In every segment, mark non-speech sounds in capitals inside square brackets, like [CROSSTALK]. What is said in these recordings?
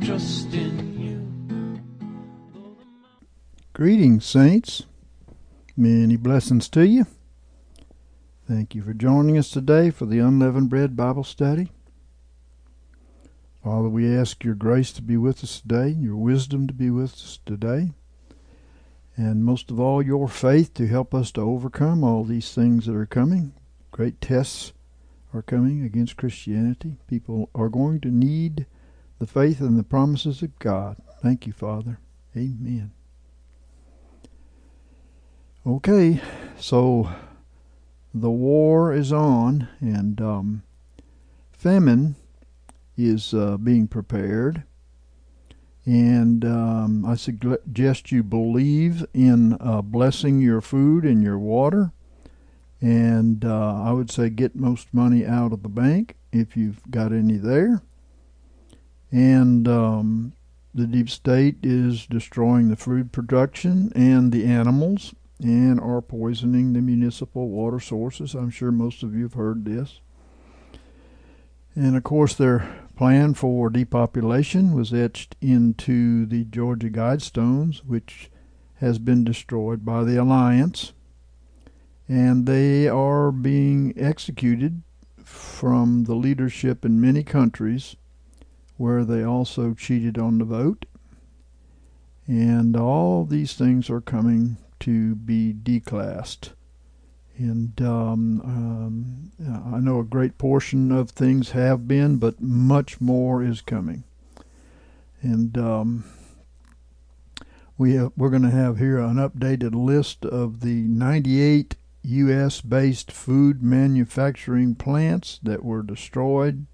trust in you. Greetings, saints. Many blessings to you. Thank you for joining us today for the Unleavened Bread Bible Study. Father, we ask your grace to be with us today, your wisdom to be with us today, and most of all, your faith to help us to overcome all these things that are coming. Great tests are coming against Christianity. People are going to need the faith and the promises of God. Thank you, Father. Amen. Okay, so the war is on, and um, famine is uh, being prepared. And um, I suggest you believe in uh, blessing your food and your water. And uh, I would say get most money out of the bank if you've got any there. And um, the deep state is destroying the food production and the animals and are poisoning the municipal water sources. I'm sure most of you have heard this. And of course, their plan for depopulation was etched into the Georgia Guidestones, which has been destroyed by the Alliance. And they are being executed from the leadership in many countries where they also cheated on the vote. And all these things are coming to be declassed. And um, um, I know a great portion of things have been, but much more is coming. And um, we have, we're going to have here an updated list of the 98 U.S. based food manufacturing plants that were destroyed,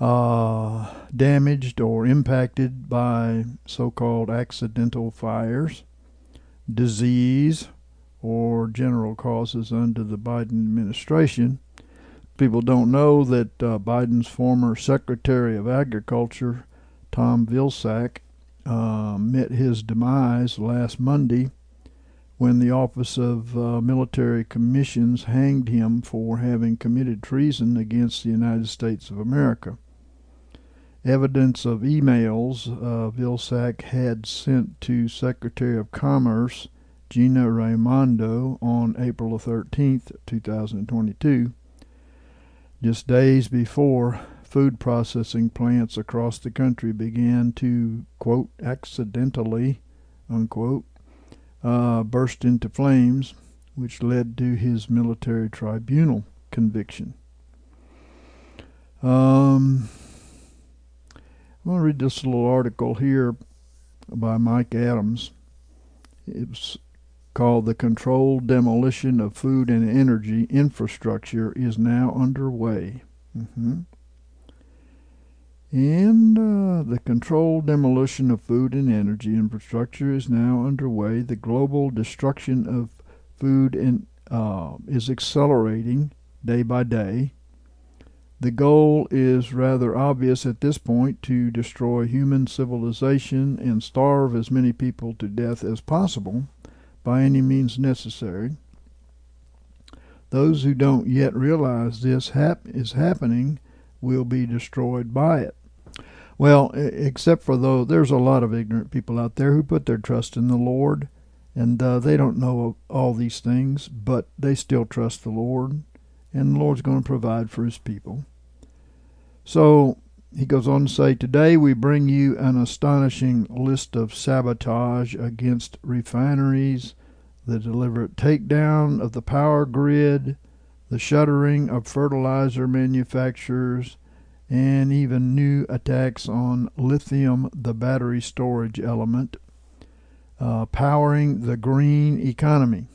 uh, damaged, or impacted by so called accidental fires disease or general causes under the Biden administration. People don't know that uh, Biden's former Secretary of Agriculture, Tom Vilsack, uh, met his demise last Monday when the Office of uh, Military Commissions hanged him for having committed treason against the United States of America. Evidence of emails uh, Vilsack had sent to Secretary of Commerce Gina Raimondo on April 13, 2022, just days before food processing plants across the country began to, quote, accidentally, unquote, uh, burst into flames, which led to his military tribunal conviction. Um, I'm going to read this little article here by Mike Adams. It's called The Controlled Demolition of Food and Energy Infrastructure is now underway. Mm-hmm. And uh, the controlled demolition of food and energy infrastructure is now underway. The global destruction of food and uh, is accelerating day by day. The goal is rather obvious at this point to destroy human civilization and starve as many people to death as possible by any means necessary. Those who don't yet realize this hap- is happening will be destroyed by it. Well, except for though there's a lot of ignorant people out there who put their trust in the Lord, and uh, they don't know all these things, but they still trust the Lord, and the Lord's going to provide for His people. So he goes on to say, Today we bring you an astonishing list of sabotage against refineries, the deliberate takedown of the power grid, the shuttering of fertilizer manufacturers, and even new attacks on lithium, the battery storage element, uh, powering the green economy.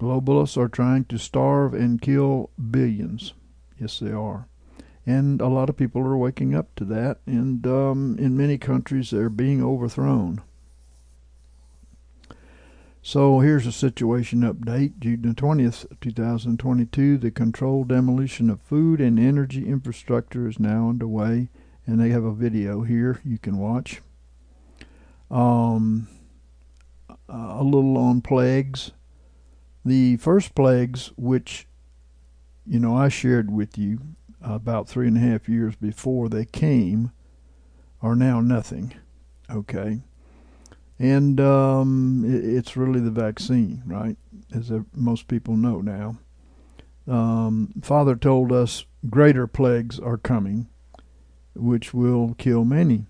Globalists are trying to starve and kill billions. Yes, they are. And a lot of people are waking up to that, and um, in many countries they're being overthrown. So here's a situation update. June 20th, 2022, the controlled demolition of food and energy infrastructure is now underway, and they have a video here you can watch. Um, a little on plagues. The first plagues, which you know I shared with you about three and a half years before they came, are now nothing. Okay and um, it, it's really the vaccine, right? As most people know now. Um, Father told us greater plagues are coming, which will kill many.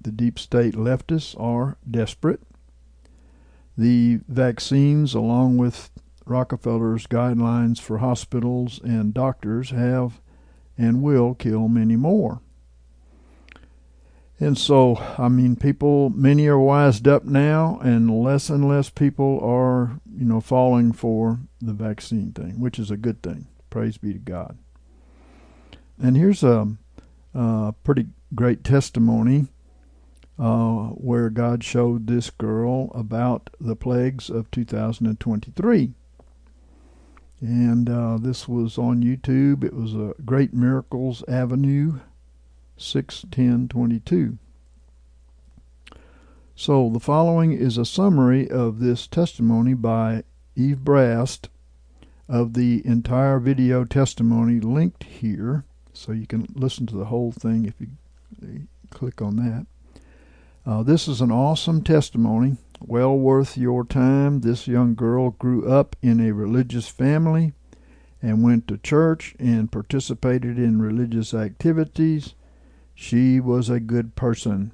The deep state leftists are desperate. The vaccines, along with Rockefeller's guidelines for hospitals and doctors, have and will kill many more. And so, I mean, people, many are wised up now, and less and less people are, you know, falling for the vaccine thing, which is a good thing. Praise be to God. And here's a, a pretty great testimony uh, where God showed this girl about the plagues of 2023. And uh, this was on YouTube. It was a Great Miracles Avenue 6:10:22. So the following is a summary of this testimony by Eve Brast of the entire video testimony linked here, so you can listen to the whole thing if you click on that. Uh, this is an awesome testimony, well worth your time. This young girl grew up in a religious family and went to church and participated in religious activities. She was a good person,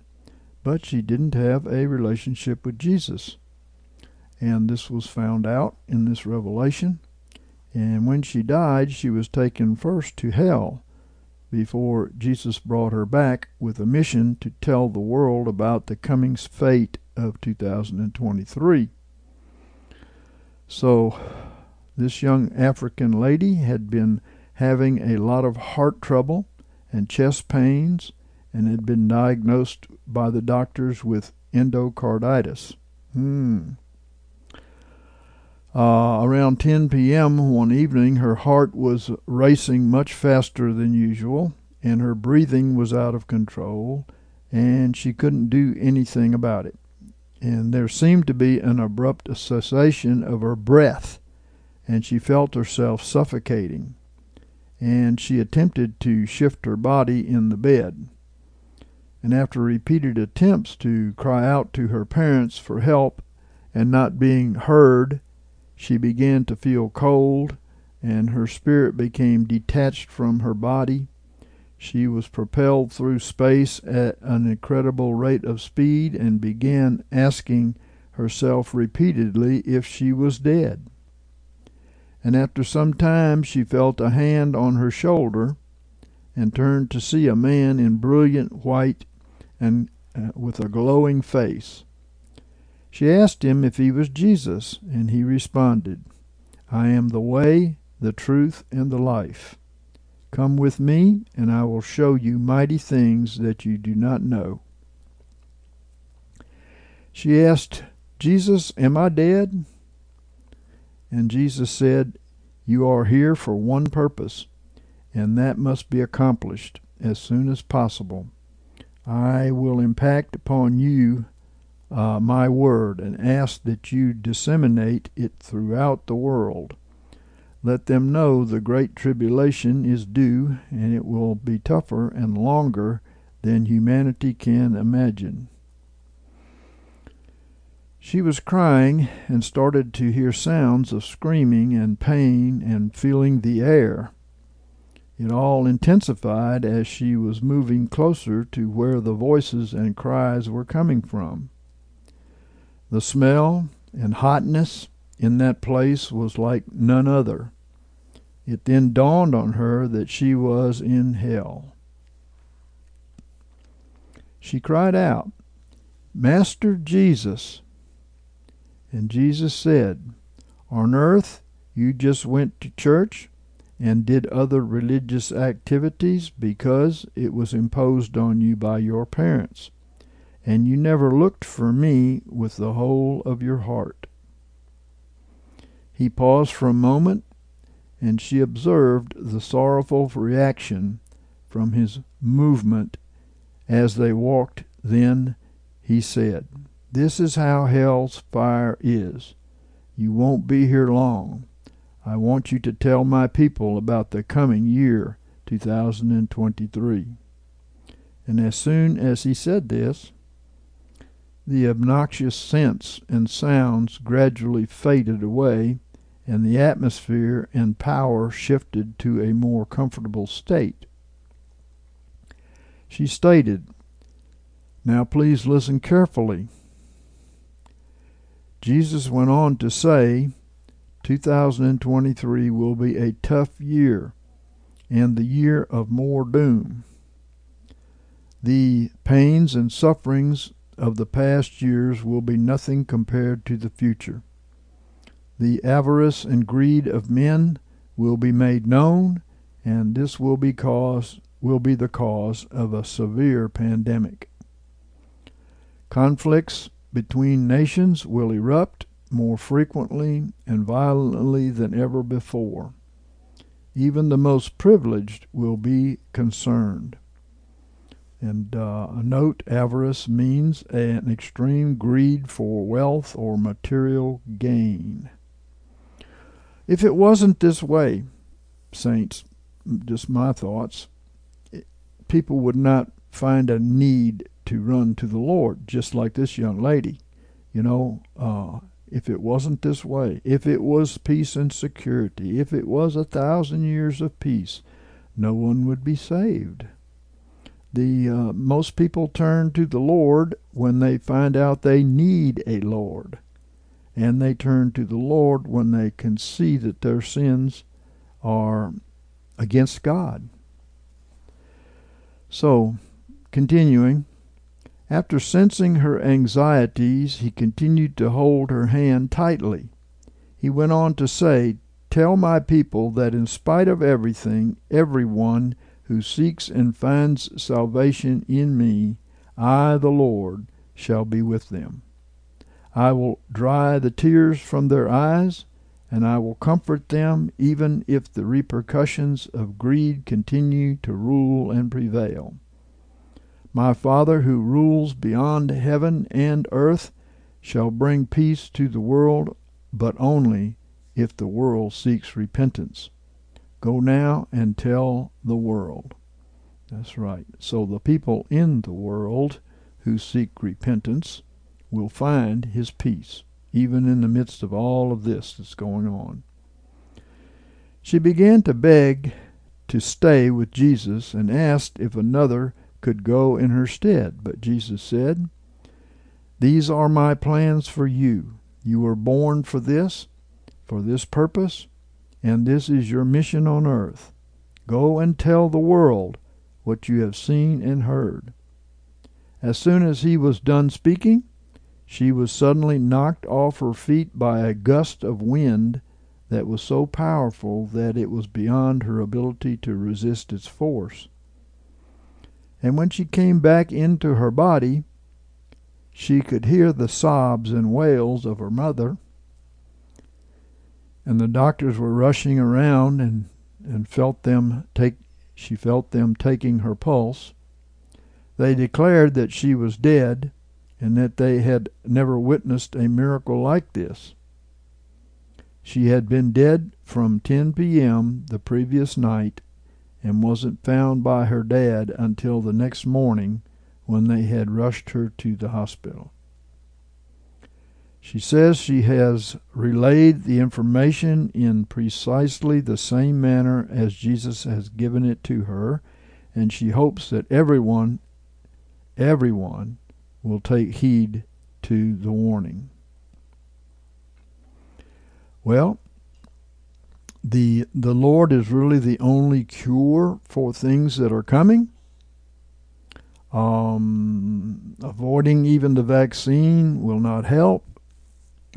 but she didn't have a relationship with Jesus. And this was found out in this revelation. And when she died, she was taken first to hell before Jesus brought her back with a mission to tell the world about the coming fate of 2023. So, this young African lady had been having a lot of heart trouble and chest pains and had been diagnosed by the doctors with endocarditis. Hmm. Uh, around 10 p.m. one evening, her heart was racing much faster than usual, and her breathing was out of control, and she couldn't do anything about it. And there seemed to be an abrupt cessation of her breath, and she felt herself suffocating and she attempted to shift her body in the bed. And after repeated attempts to cry out to her parents for help and not being heard, she began to feel cold, and her spirit became detached from her body. She was propelled through space at an incredible rate of speed and began asking herself repeatedly if she was dead and after some time she felt a hand on her shoulder and turned to see a man in brilliant white and uh, with a glowing face. She asked him if he was Jesus, and he responded, I am the way, the truth, and the life. Come with me, and I will show you mighty things that you do not know. She asked, Jesus, am I dead? And Jesus said, You are here for one purpose, and that must be accomplished as soon as possible. I will impact upon you uh, my word and ask that you disseminate it throughout the world. Let them know the great tribulation is due, and it will be tougher and longer than humanity can imagine. She was crying and started to hear sounds of screaming and pain and feeling the air. It all intensified as she was moving closer to where the voices and cries were coming from. The smell and hotness in that place was like none other. It then dawned on her that she was in hell. She cried out, Master Jesus, and Jesus said, On earth, you just went to church and did other religious activities because it was imposed on you by your parents, and you never looked for me with the whole of your heart. He paused for a moment, and she observed the sorrowful reaction from his movement as they walked. Then he said, This is how hell's fire is. You won't be here long. I want you to tell my people about the coming year 2023. And as soon as he said this, the obnoxious scents and sounds gradually faded away, and the atmosphere and power shifted to a more comfortable state. She stated, Now please listen carefully. Jesus went on to say, 2023 will be a tough year and the year of more doom. The pains and sufferings of the past years will be nothing compared to the future. The avarice and greed of men will be made known, and this will be cause will be the cause of a severe pandemic. Conflicts between nations will erupt more frequently and violently than ever before. Even the most privileged will be concerned. And uh, note avarice means an extreme greed for wealth or material gain. If it wasn't this way, saints, just my thoughts, people would not find a need to run to the Lord, just like this young lady. You know, uh, if it wasn't this way, if it was peace and security, if it was a thousand years of peace, no one would be saved. The uh, most people turn to the Lord when they find out they need a Lord, and they turn to the Lord when they can see that their sins are against God. So, continuing, after sensing her anxieties, he continued to hold her hand tightly. He went on to say, Tell my people that in spite of everything, everyone who seeks and finds salvation in me, I, the Lord, shall be with them. I will dry the tears from their eyes, and I will comfort them even if the repercussions of greed continue to rule and prevail. My Father who rules beyond heaven and earth shall bring peace to the world, but only if the world seeks repentance. Go now and tell the world. That's right. So the people in the world who seek repentance will find his peace, even in the midst of all of this that's going on. She began to beg to stay with Jesus and asked if another could go in her stead. But Jesus said, These are my plans for you. You were born for this, for this purpose, and this is your mission on earth. Go and tell the world what you have seen and heard. As soon as he was done speaking, she was suddenly knocked off her feet by a gust of wind that was so powerful that it was beyond her ability to resist its force. And when she came back into her body, she could hear the sobs and wails of her mother. And the doctors were rushing around and, and felt them take she felt them taking her pulse. They declared that she was dead and that they had never witnessed a miracle like this. She had been dead from 10 p.m. the previous night and wasn't found by her dad until the next morning when they had rushed her to the hospital. She says she has relayed the information in precisely the same manner as Jesus has given it to her, and she hopes that everyone, everyone, will take heed to the warning. Well, the the Lord is really the only cure for things that are coming. Um, avoiding even the vaccine will not help.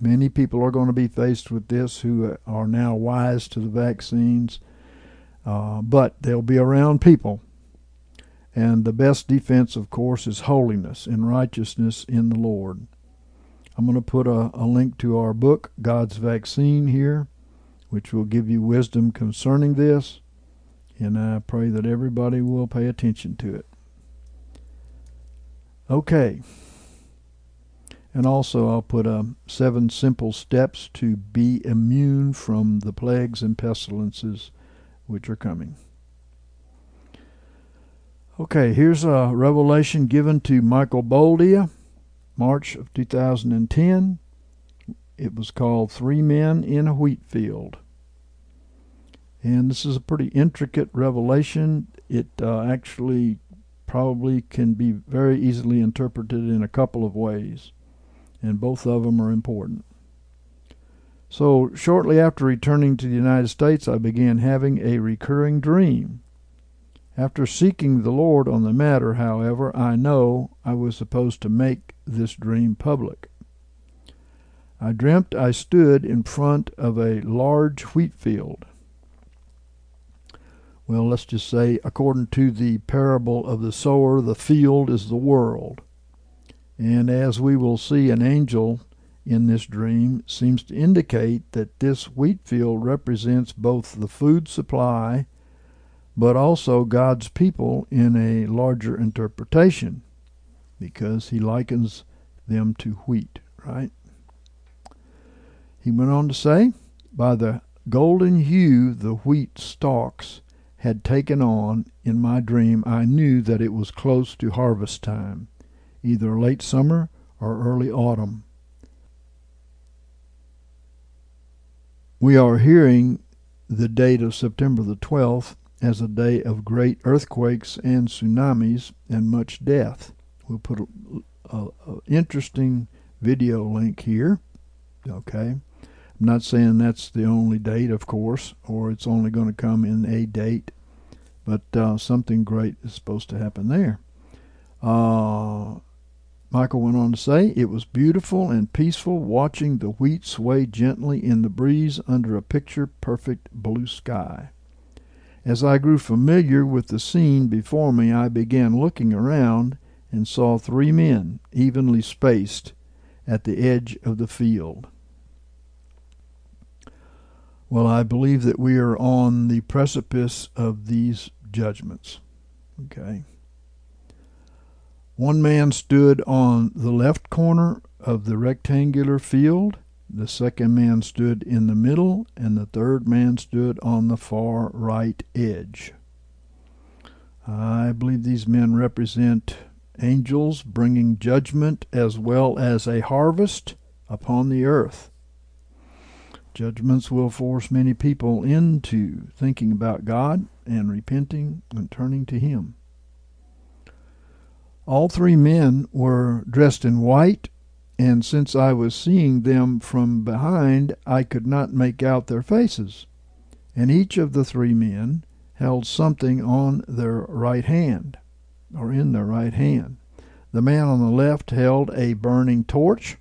Many people are going to be faced with this who are now wise to the vaccines. uh, but they'll be around people. And the best defense, of course, is holiness and righteousness in the Lord. I'm going to put a, a link to our book, God's Vaccine, here, which will give you wisdom concerning this. And I pray that everybody will pay attention to it. Okay. And also, I'll put um, seven simple steps to be immune from the plagues and pestilences which are coming. Okay, here's a revelation given to Michael Boldea, March of 2010. It was called Three Men in a Wheat Field. And this is a pretty intricate revelation. It uh, actually probably can be very easily interpreted in a couple of ways, and both of them are important. So, shortly after returning to the United States, I began having a recurring dream. After seeking the Lord on the matter, however, I know I was supposed to make this dream public. I dreamt I stood in front of a large wheat field well, let's just say, according to the parable of the sower, the field is the world. And as we will see, an angel in this dream seems to indicate that this wheat field represents both the food supply but also God's people in a larger interpretation because he likens them to wheat, right? He went on to say, By the golden hue the wheat stalks had taken on in my dream, I knew that it was close to harvest time, either late summer or early autumn. We are hearing the date of September the 12th as a day of great earthquakes and tsunamis and much death. We'll put an interesting video link here. Okay. I'm not saying that's the only date, of course, or it's only going to come in a date, but uh, something great is supposed to happen there. Uh, Michael went on to say, It was beautiful and peaceful watching the wheat sway gently in the breeze under a picture perfect blue sky. As I grew familiar with the scene before me, I began looking around and saw three men, evenly spaced, at the edge of the field. Well, I believe that we are on the precipice of these judgments. Okay. One man stood on the left corner of the rectangular field, the second man stood in the middle, and the third man stood on the far right edge. I believe these men represent angels bringing judgment as well as a harvest upon the earth. Judgments will force many people into thinking about God and repenting and turning to Him. All three men were dressed in white, and since I was seeing them from behind, I could not make out their faces. And each of the three men held something on their right hand, or in their right hand. The man on the left held a burning torch.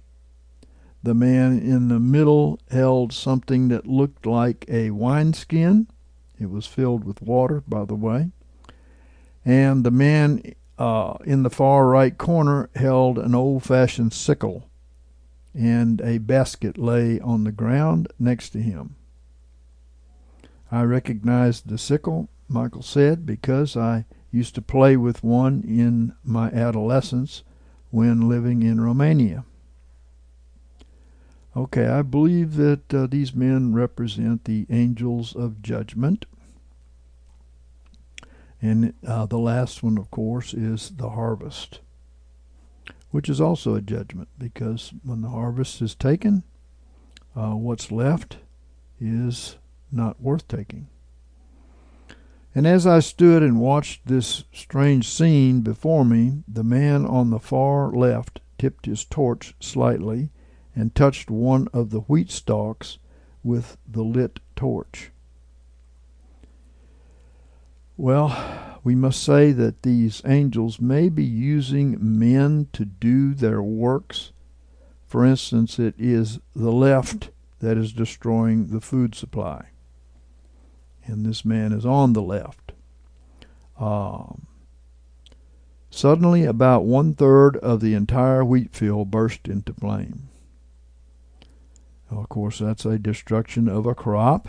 The man in the middle held something that looked like a wineskin. It was filled with water, by the way. And the man uh, in the far right corner held an old fashioned sickle, and a basket lay on the ground next to him. I recognized the sickle, Michael said, because I used to play with one in my adolescence when living in Romania. Okay, I believe that uh, these men represent the angels of judgment. And uh, the last one, of course, is the harvest, which is also a judgment because when the harvest is taken, uh, what's left is not worth taking. And as I stood and watched this strange scene before me, the man on the far left tipped his torch slightly and touched one of the wheat stalks with the lit torch. Well, we must say that these angels may be using men to do their works. For instance, it is the left that is destroying the food supply. and this man is on the left. Um, suddenly, about one third of the entire wheat field burst into flame. Of course, that's a destruction of a crop.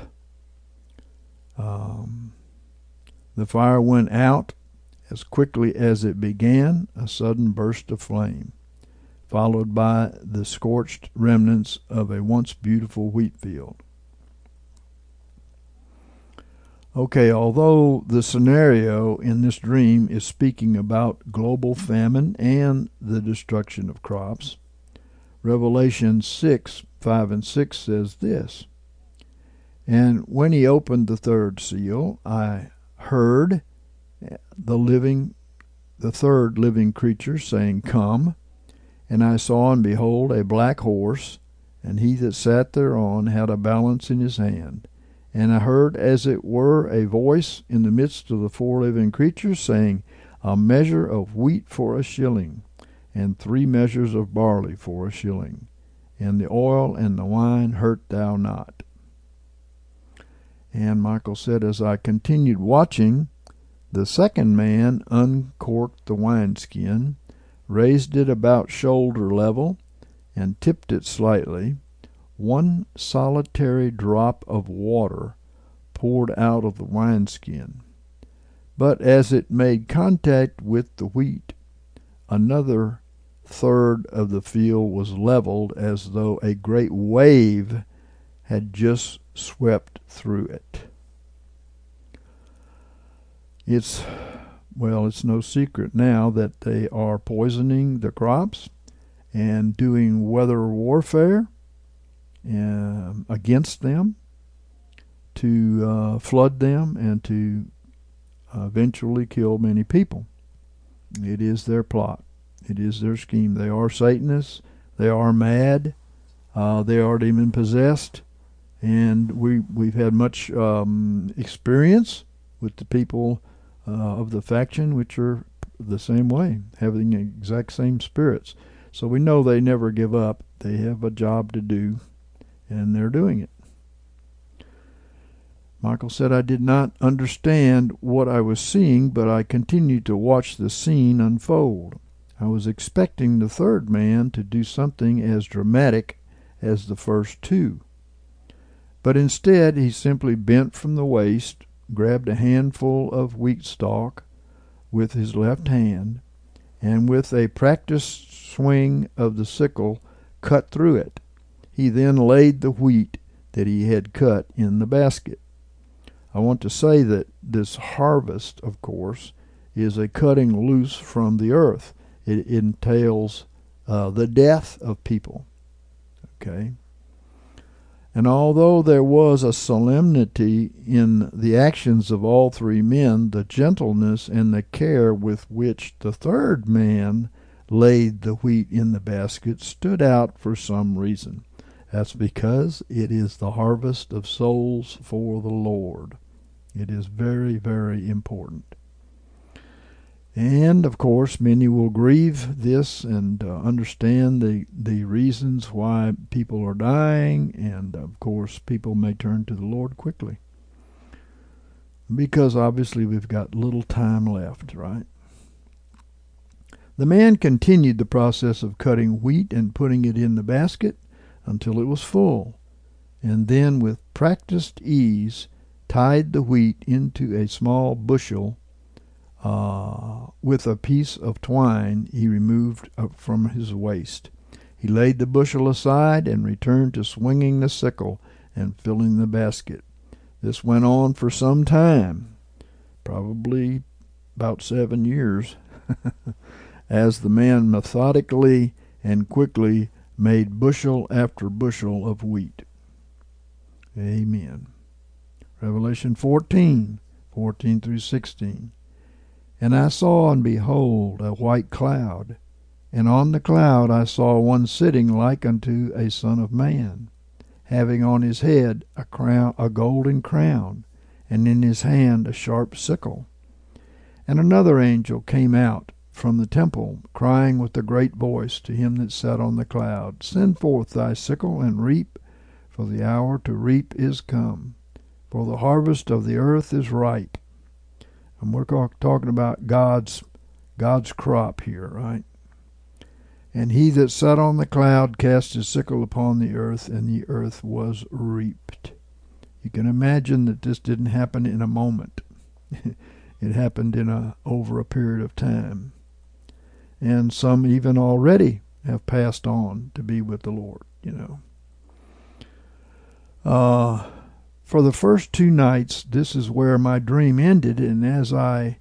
Um, the fire went out as quickly as it began, a sudden burst of flame, followed by the scorched remnants of a once beautiful wheat field. Okay, although the scenario in this dream is speaking about global famine and the destruction of crops, Revelation 6 5 and 6 says this And when he opened the third seal, I heard the living, the third living creature saying, Come. And I saw and behold a black horse, and he that sat thereon had a balance in his hand and I heard as it were a voice in the midst of the four living creatures saying, A measure of wheat for a shilling, and three measures of barley for a shilling, and the oil and the wine hurt thou not. And Michael said, As I continued watching, the second man uncorked the wineskin, raised it about shoulder level, and tipped it slightly one solitary drop of water poured out of the wineskin. But as it made contact with the wheat, another third of the field was leveled as though a great wave had just swept through it. It's, well, it's no secret now that they are poisoning the crops and doing weather warfare uh, against them, to uh, flood them, and to uh, eventually kill many people. It is their plot. It is their scheme. They are Satanists. They are mad. Uh, they are demon possessed, and we we've had much um, experience with the people uh, of the faction, which are the same way, having the exact same spirits. So we know they never give up. They have a job to do, and they're doing it. Michael said, I did not understand what I was seeing, but I continued to watch the scene unfold. I was expecting the third man to do something as dramatic as the first two. But instead, he simply bent from the waist, grabbed a handful of wheat stalk with his left hand, and with a practiced swing of the sickle, cut through it. He then laid the wheat that he had cut in the basket. I want to say that this harvest, of course, is a cutting loose from the earth. It entails uh, the death of people. Okay? And although there was a solemnity in the actions of all three men, the gentleness and the care with which the third man laid the wheat in the basket stood out for some reason. That's because it is the harvest of souls for the Lord. It is very, very important. And of course, many will grieve this and uh, understand the, the reasons why people are dying, and of course, people may turn to the Lord quickly. Because obviously, we've got little time left, right? The man continued the process of cutting wheat and putting it in the basket until it was full, and then with practiced ease tied the wheat into a small bushel uh, with a piece of twine he removed from his waist. He laid the bushel aside and returned to swinging the sickle and filling the basket. This went on for some time, probably about seven years, [LAUGHS] as the man methodically and quickly made bushel after bushel of wheat. Amen. Revelation 14, 14 through 16. And I saw, and behold, a white cloud. And on the cloud I saw one sitting like unto a son of man, having on his head a crown, a golden crown, and in his hand a sharp sickle. And another angel came out from the temple, crying with a great voice to him that sat on the cloud, Send forth thy sickle and reap, for the hour to reap is come. for the harvest of the earth is ripe. And we're talking about God's God's crop here, right? And he that sat on the cloud cast his sickle upon the earth, and the earth was reaped. You can imagine that this didn't happen in a moment. [LAUGHS] it happened in a over a period of time. And some even already have passed on to be with the Lord, you know. Uh, for the first two nights, this is where my dream ended, and as I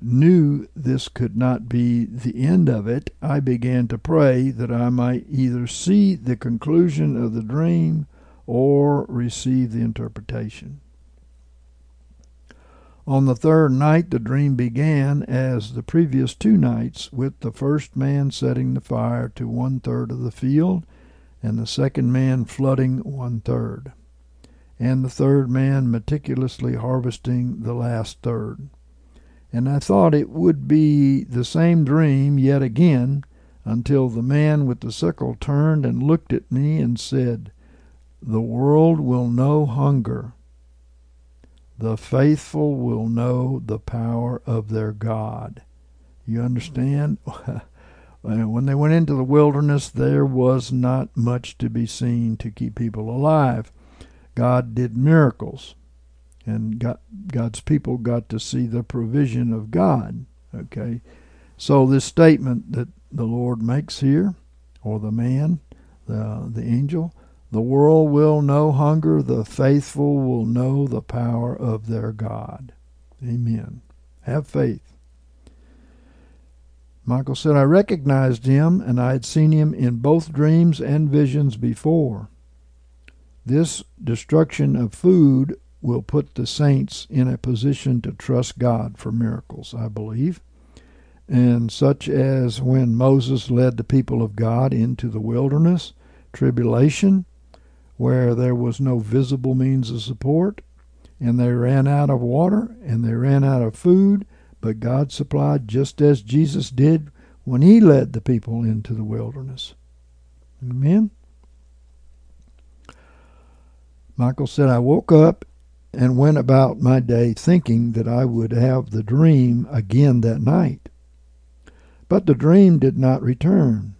knew this could not be the end of it, I began to pray that I might either see the conclusion of the dream or receive the interpretation. On the third night, the dream began as the previous two nights, with the first man setting the fire to one third of the field, and the second man flooding one third, and the third man meticulously harvesting the last third and I thought it would be the same dream yet again until the man with the sickle turned and looked at me and said, The world will know hunger. The faithful will know the power of their God. You understand? [LAUGHS] when they went into the wilderness, there was not much to be seen to keep people alive. God did miracles and God, God's people got to see the provision of God. Okay, so this statement that the Lord makes here, or the man, the the angel, the world will know hunger, the faithful will know the power of their God. Amen. Have faith. Michael said, I recognized him, and I had seen him in both dreams and visions before. This destruction of food will put the saints in a position to trust God for miracles, I believe. And such as when Moses led the people of God into the wilderness, tribulation, where there was no visible means of support, and they ran out of water and they ran out of food, but God supplied just as Jesus did when he led the people into the wilderness. Amen. Michael said, I woke up and went about my day thinking that I would have the dream again that night. But the dream did not return.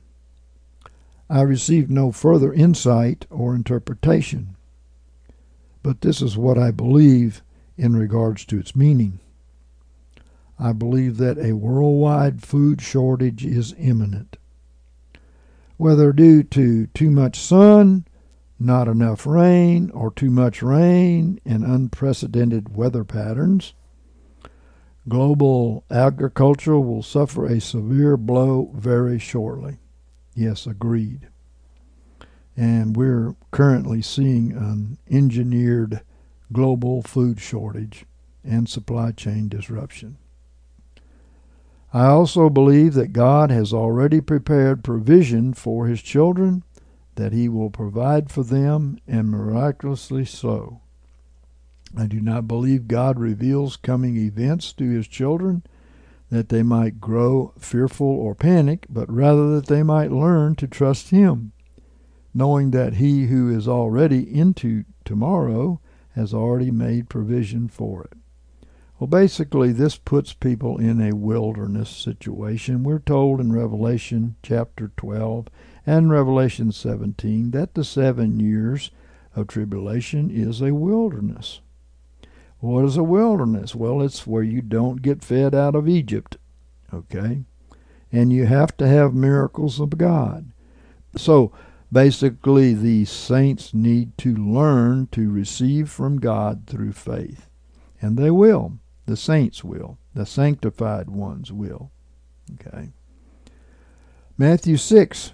I received no further insight or interpretation. But this is what I believe in regards to its meaning. I believe that a worldwide food shortage is imminent. Whether due to too much sun, not enough rain or too much rain and unprecedented weather patterns. Global agriculture will suffer a severe blow very shortly. Yes, agreed. And we're currently seeing an engineered global food shortage and supply chain disruption. I also believe that God has already prepared provision for His children that he will provide for them, and miraculously so. I do not believe God reveals coming events to his children that they might grow fearful or panic, but rather that they might learn to trust him, knowing that he who is already into tomorrow has already made provision for it. Well, basically, this puts people in a wilderness situation. We're told in Revelation chapter 12 and Revelation 17 that the seven years of tribulation is a wilderness. What is a wilderness? Well, it's where you don't get fed out of Egypt, okay? And you have to have miracles of God. So basically, the saints need to learn to receive from God through faith. And they will. The saints will. The sanctified ones will. Okay. Matthew 6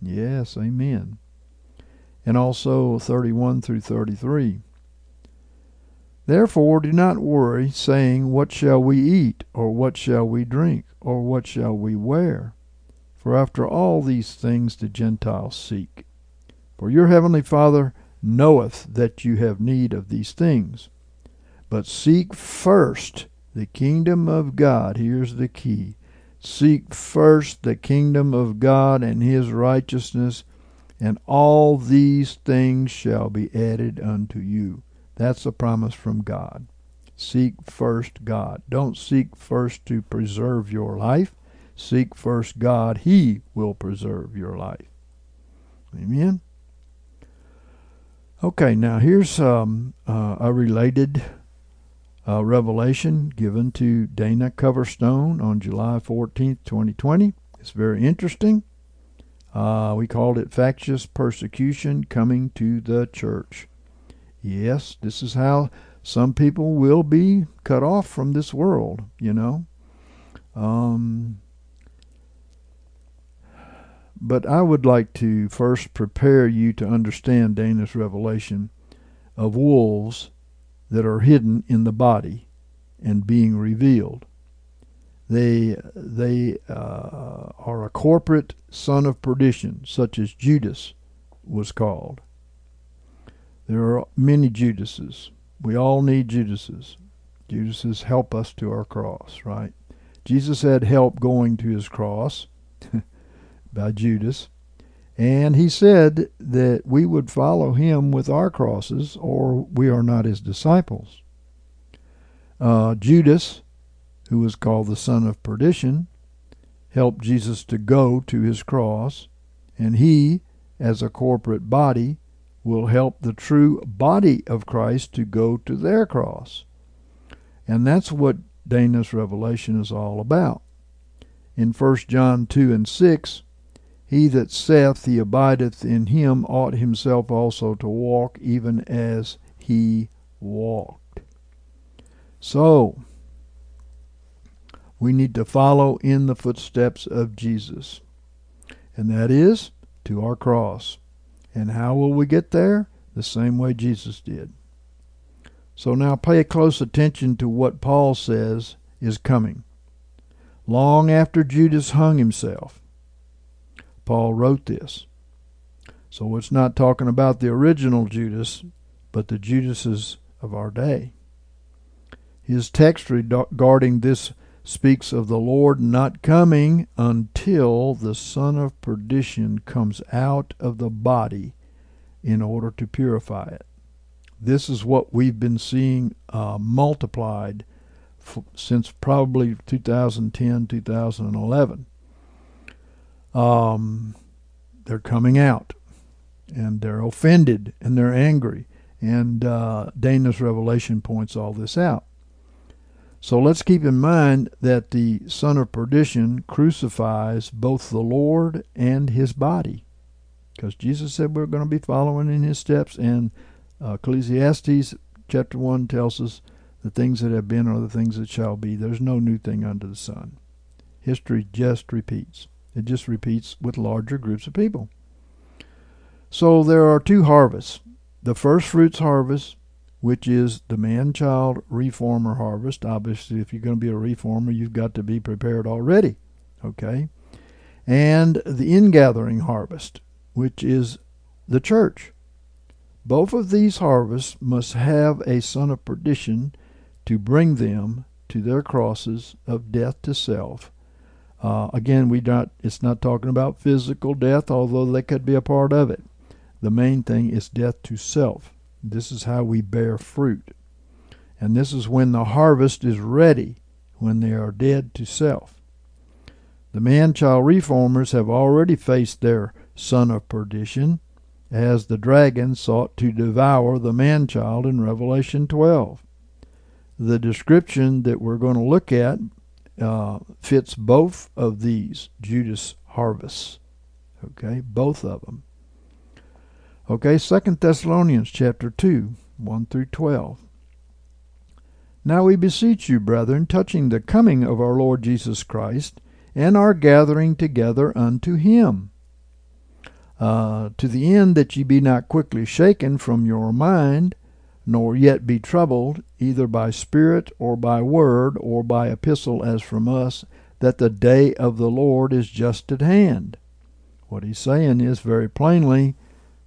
Yes, amen. And also 31 through 33. Therefore do not worry, saying, What shall we eat, or what shall we drink, or what shall we wear? For after all these things the Gentiles seek. For your heavenly Father knoweth that you have need of these things. But seek first the kingdom of God. Here's the key. Seek first the kingdom of God and his righteousness, and all these things shall be added unto you. That's a promise from God. Seek first God. Don't seek first to preserve your life. Seek first God. He will preserve your life. Amen. Okay, now here's um, uh, a related uh, revelation given to Dana Coverstone on July 14th, 2020. It's very interesting. Uh, we called it Factious Persecution Coming to the Church. Yes, this is how some people will be cut off from this world, you know. Um, but I would like to first prepare you to understand Dana's revelation of wolves that are hidden in the body and being revealed. They, they uh, are a corporate son of perdition, such as Judas was called. There are many Judases. We all need Judases. Judases help us to our cross, right? Jesus had help going to his cross [LAUGHS] by Judas. And he said that we would follow him with our crosses, or we are not his disciples. Uh, Judas, who was called the son of perdition, helped Jesus to go to his cross, and he, as a corporate body, will help the true body of Christ to go to their cross. And that's what Dana's revelation is all about. In 1 John 2 and 6, he that saith he abideth in him ought himself also to walk even as he walked. So, we need to follow in the footsteps of Jesus, and that is to our cross. And how will we get there? The same way Jesus did. So now pay close attention to what Paul says is coming. Long after Judas hung himself, Paul wrote this. So it's not talking about the original Judas, but the Judases of our day. His text regarding this speaks of the Lord not coming until the son of perdition comes out of the body in order to purify it. This is what we've been seeing uh, multiplied f- since probably 2010, 2011 um, they're coming out and they're offended and they're angry. And uh, Dana's revelation points all this out. So let's keep in mind that the son of perdition crucifies both the Lord and his body. Because Jesus said we're going to be following in his steps, and uh, Ecclesiastes chapter 1 tells us the things that have been are the things that shall be. There's no new thing under the sun. History just repeats. It just repeats with larger groups of people. So there are two harvests. The first fruits harvest, which is the man child reformer harvest. Obviously, if you're going to be a reformer, you've got to be prepared already. Okay? And the ingathering harvest, which is the church. Both of these harvests must have a son of perdition to bring them to their crosses of death to self uh, again, we not it's not talking about physical death, although that could be a part of it. The main thing is death to self. This is how we bear fruit. And this is when the harvest is ready, when they are dead to self. The man child reformers have already faced their son of perdition, as the dragon sought to devour the man child in Revelation 12. The description that we're going to look at uh, fits both of these Judas harvests. Okay, both of them. Okay, Second Thessalonians chapter 2, 1 through 12. Now we beseech you, brethren, touching the coming of our Lord Jesus Christ, and our gathering together unto him, uh, to the end that ye be not quickly shaken from your mind, nor yet be troubled, either by spirit or by word or by epistle as from us, that the day of the Lord is just at hand. What he's saying is very plainly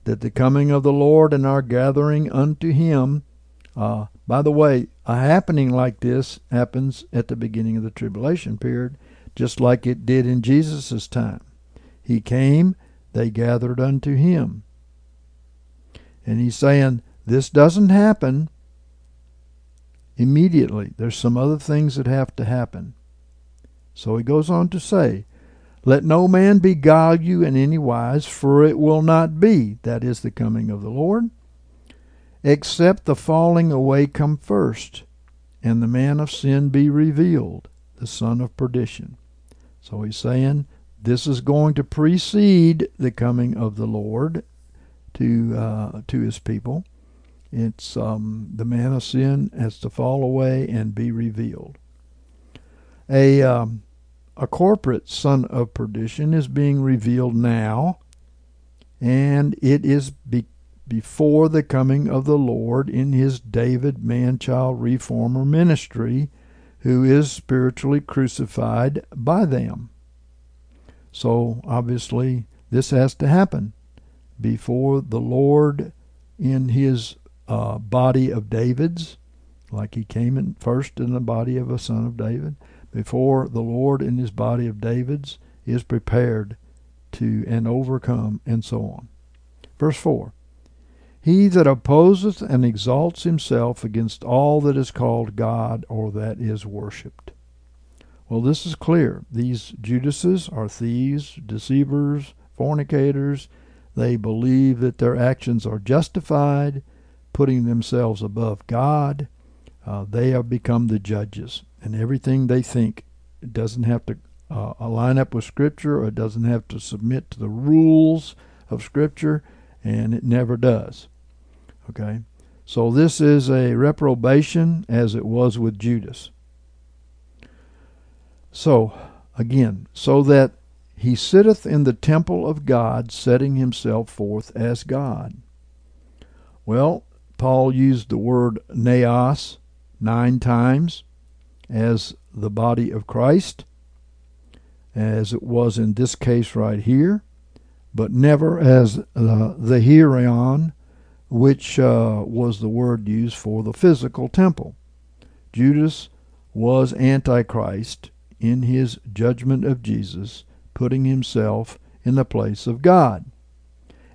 that the coming of the Lord and our gathering unto him, uh, by the way, a happening like this happens at the beginning of the tribulation period, just like it did in Jesus' time. He came, they gathered unto him. And he's saying, this doesn't happen immediately. There's some other things that have to happen. So he goes on to say, Let no man beguile you in any wise, for it will not be, that is the coming of the Lord, except the falling away come first, and the man of sin be revealed, the son of perdition. So he's saying this is going to precede the coming of the Lord to uh, to his people. It's um, the man of sin has to fall away and be revealed. A um, a corporate son of perdition is being revealed now, and it is be- before the coming of the Lord in his David man child reformer ministry, who is spiritually crucified by them. So obviously, this has to happen before the Lord in his uh, body of David's, like he came in first in the body of a son of David, before the Lord in his body of David's is prepared to and overcome, and so on. Verse 4 He that opposeth and exalts himself against all that is called God or that is worshipped. Well, this is clear. These Judases are thieves, deceivers, fornicators. They believe that their actions are justified putting themselves above God. Uh, they have become the judges, and everything they think doesn't have to uh, line up with Scripture or doesn't have to submit to the rules of Scripture, and it never does. Okay? So this is a reprobation as it was with Judas. So, again, so that he sitteth in the temple of God, setting himself forth as God. Well, Paul used the word naos nine times as the body of Christ, as it was in this case right here, but never as uh, the hieron, which uh, was the word used for the physical temple. Judas was Antichrist in his judgment of Jesus, putting himself in the place of God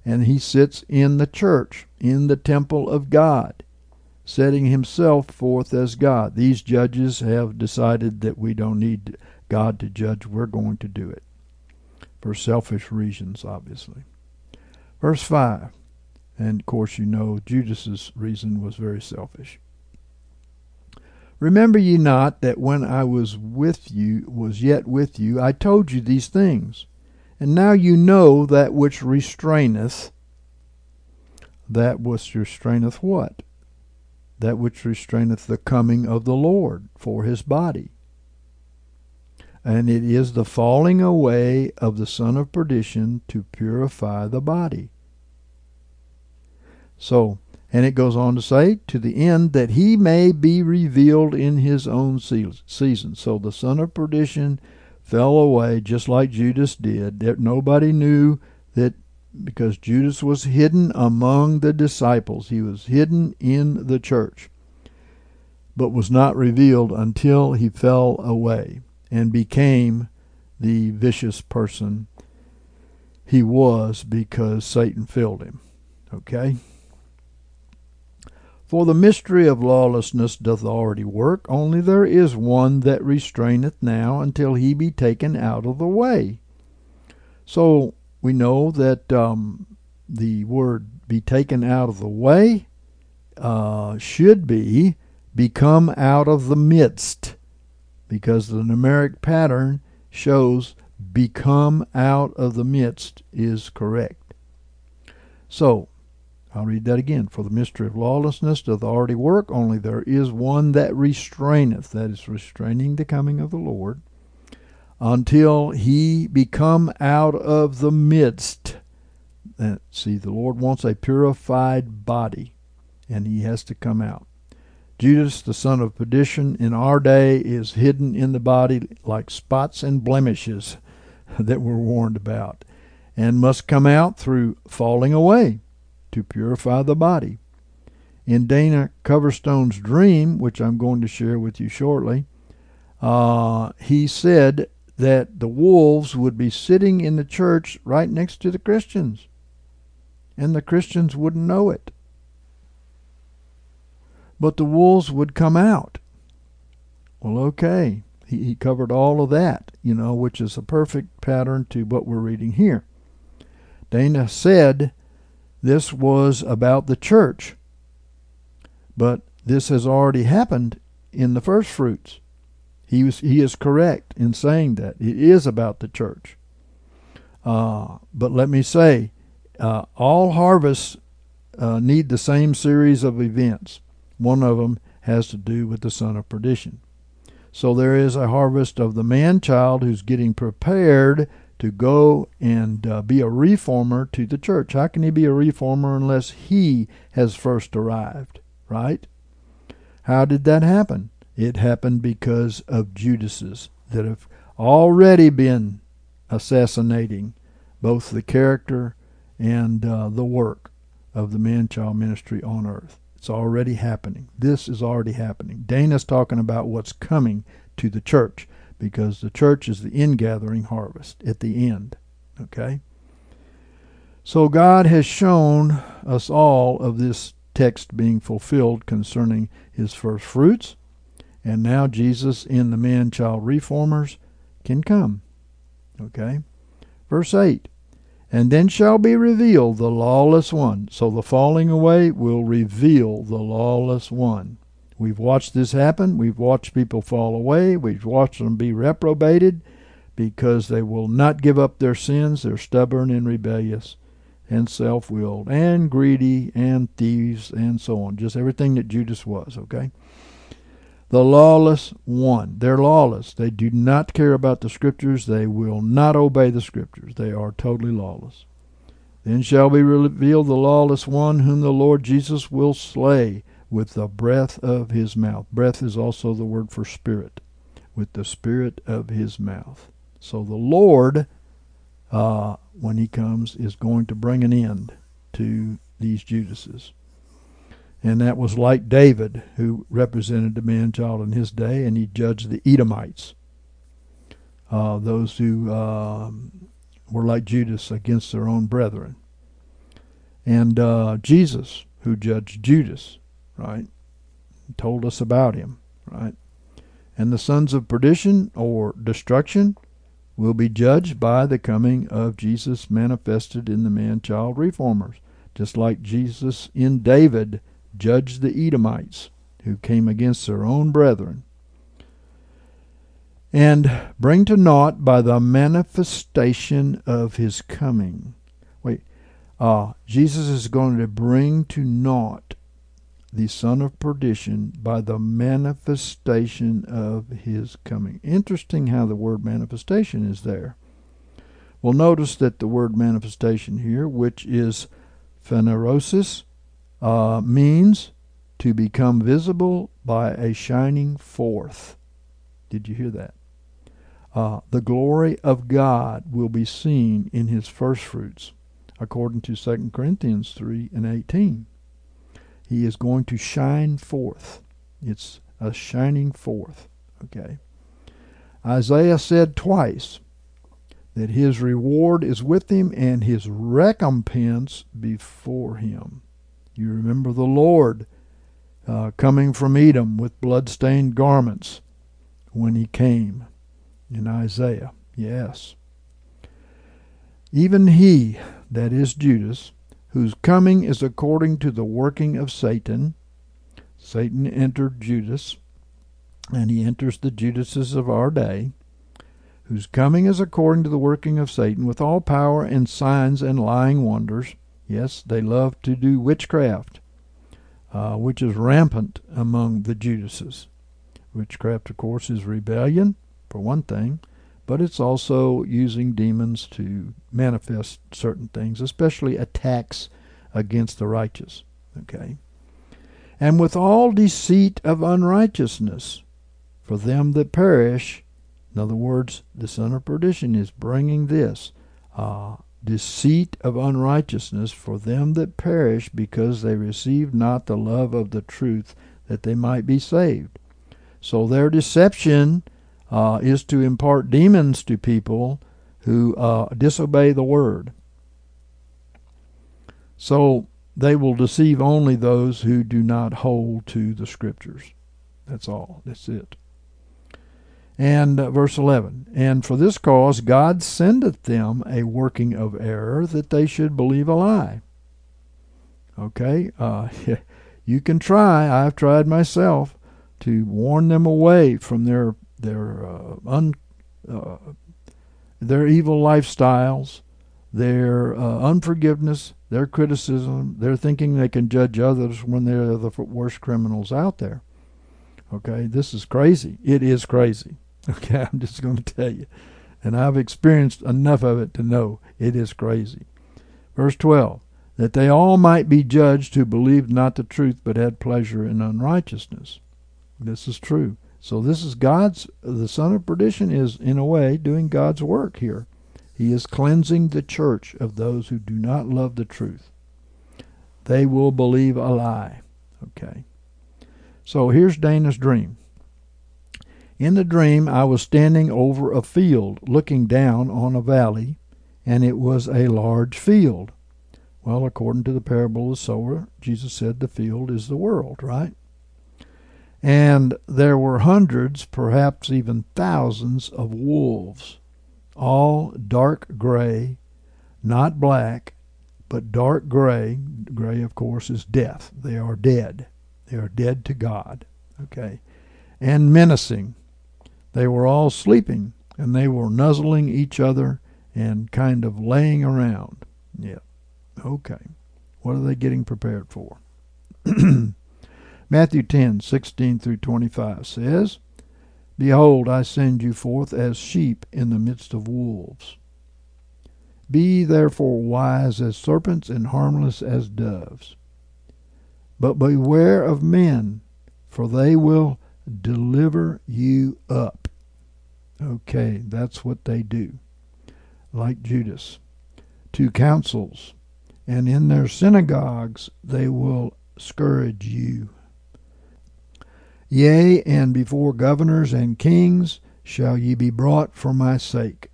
and he sits in the church, in the temple of God, setting himself forth as God. These judges have decided that we don't need God to judge, we're going to do it. For selfish reasons, obviously. Verse 5. And of course, you know Judas's reason was very selfish. Remember ye not that when I was with you, was yet with you, I told you these things and now you know that which restraineth, that which restraineth what? That which restraineth the coming of the Lord for his body. And it is the falling away of the son of perdition to purify the body. So, and it goes on to say, to the end that he may be revealed in his own season. So the son of perdition fell away just like Judas did. Nobody knew that because Judas was hidden among the disciples. He was hidden in the church, but was not revealed until he fell away and became the vicious person he was because Satan filled him. Okay? For the mystery of lawlessness doth already work, only there is one that restraineth now until he be taken out of the way. So we know that um, the word be taken out of the way uh, should be become out of the midst, because the numeric pattern shows become out of the midst is correct. So I'll read that again. For the mystery of lawlessness doth already work, only there is one that restraineth, that is, restraining the coming of the Lord, until he become out of the midst. see, the Lord wants a purified body. and he has to come out. Judas, the son of perdition, in our day is hidden in the body like spots and blemishes [LAUGHS] that we're warned about, and must come out through falling away to purify the body. In Dana Coverstone's dream, which I'm going to share with you shortly, uh, he said that the wolves would be sitting in the church right next to the Christians, and the Christians wouldn't know it. But the wolves would come out. Well, okay. He, he covered all of that, you know, which is a perfect pattern to what we're reading here. Dana said this was about the church, but this has already happened in the first fruits. He was he is correct in saying that it is about the church. Uh, but let me say, uh, all harvests uh, need the same series of events. One of them has to do with the son of perdition. So there is a harvest of the man child who's getting prepared to go and uh, be a reformer to the church. How can he be a reformer unless he has first arrived, right? How did that happen? It happened because of Judases that have already been assassinating both the character and uh, the work of the man child ministry on earth. It's already happening. This is already happening. Dana's talking about what's coming to the church because the church is the ingathering harvest at the end. Okay? So God has shown us all of this text being fulfilled concerning his first fruits, and now Jesus in the man child reformers can come. Okay? Verse 8 and then shall be revealed the lawless one. So the falling away will reveal the lawless one. We've watched this happen. We've watched people fall away. We've watched them be reprobated because they will not give up their sins. They're stubborn and rebellious and self willed and greedy and thieves and so on. Just everything that Judas was, okay? The lawless one. They're lawless. They do not care about the scriptures. They will not obey the scriptures. They are totally lawless. Then shall be revealed the lawless one whom the Lord Jesus will slay with the breath of his mouth. Breath is also the word for spirit, with the spirit of his mouth. So the Lord, uh, when he comes, is going to bring an end to these Judases and that was like David, who represented the man child in his day, and he judged the Edomites, uh, those who uh, were like Judas against their own brethren, and uh, Jesus, who judged Judas, right, told us about him, right, and the sons of perdition or destruction will be judged by the coming of Jesus manifested in the man child reformers, just like Jesus in David judge the Edomites who came against their own brethren, and bring to naught by the manifestation of his coming. Wait, uh, Jesus is going to bring to naught the son of perdition by the manifestation of his coming. Interesting how the word manifestation is there. Well, notice that the word manifestation here, which is phanerosis, uh, means to become visible by a shining forth. Did you hear that? Uh, the glory of God will be seen in his first fruits, according to 2 Corinthians 3 and 18. He is going to shine forth. It's a shining forth. Okay. Isaiah said twice that his reward is with him and his recompense before him. You remember the Lord uh, coming from Edom with blood-stained garments when he came in Isaiah. Yes. Even he, that is Judas, whose coming is according to the working of Satan. Satan entered Judas, and he enters the Judases of our day, whose coming is according to the working of Satan, with all power and signs and lying wonders, Yes, they love to do witchcraft, uh, which is rampant among the Judases. Witchcraft, of course, is rebellion, for one thing, but it's also using demons to manifest certain things, especially attacks against the righteous. Okay? and with all deceit of unrighteousness for them that perish. In other words, the son of perdition is bringing this uh, deceit of unrighteousness for them that perish because they receive not the love of the truth that they might be saved. So their deception uh, is to impart demons to people who uh, disobey the word. So they will deceive only those who do not hold to the scriptures. That's all. That's it. And uh, verse 11, and for this cause God sendeth them a working of error that they should believe a lie. Okay, uh, [LAUGHS] you can try. I've tried myself to warn them away from their their uh, un, uh, their evil lifestyles, their uh, unforgiveness, their criticism, their thinking they can judge others when they're the worst criminals out there. Okay, this is crazy. It is crazy. Okay, [LAUGHS] I'm just going to tell you. And I've experienced enough of it to know it is crazy. Verse 12 that they all might be judged who believed not the truth but had pleasure in unrighteousness. This is true. So this is God's the son of perdition is in a way doing God's work here. He is cleansing the church of those who do not love the truth. They will believe a lie. Okay. So here's Dana's dream. In the dream, I was standing over a field, looking down on a valley, and it was a large field. Well, according to the parable of the sower, Jesus said the field is the world, right? And there were hundreds, perhaps even thousands, of wolves, all dark gray, not black, but dark gray. Gray, of course, is death. They are dead. They are dead to God. Okay. And menacing. They were all sleeping, and they were nuzzling each other and kind of laying around. Yeah. Okay. What are they getting prepared for? [CLEARS THROAT] Matthew 10, 16 through 25 says, Behold, I send you forth as sheep in the midst of wolves. Be therefore wise as serpents and harmless as doves. But beware of men, for they will deliver you up. Okay, that's what they do. Like Judas. To councils, and in their synagogues they will scourge you. Yea, and before governors and kings shall ye be brought for my sake,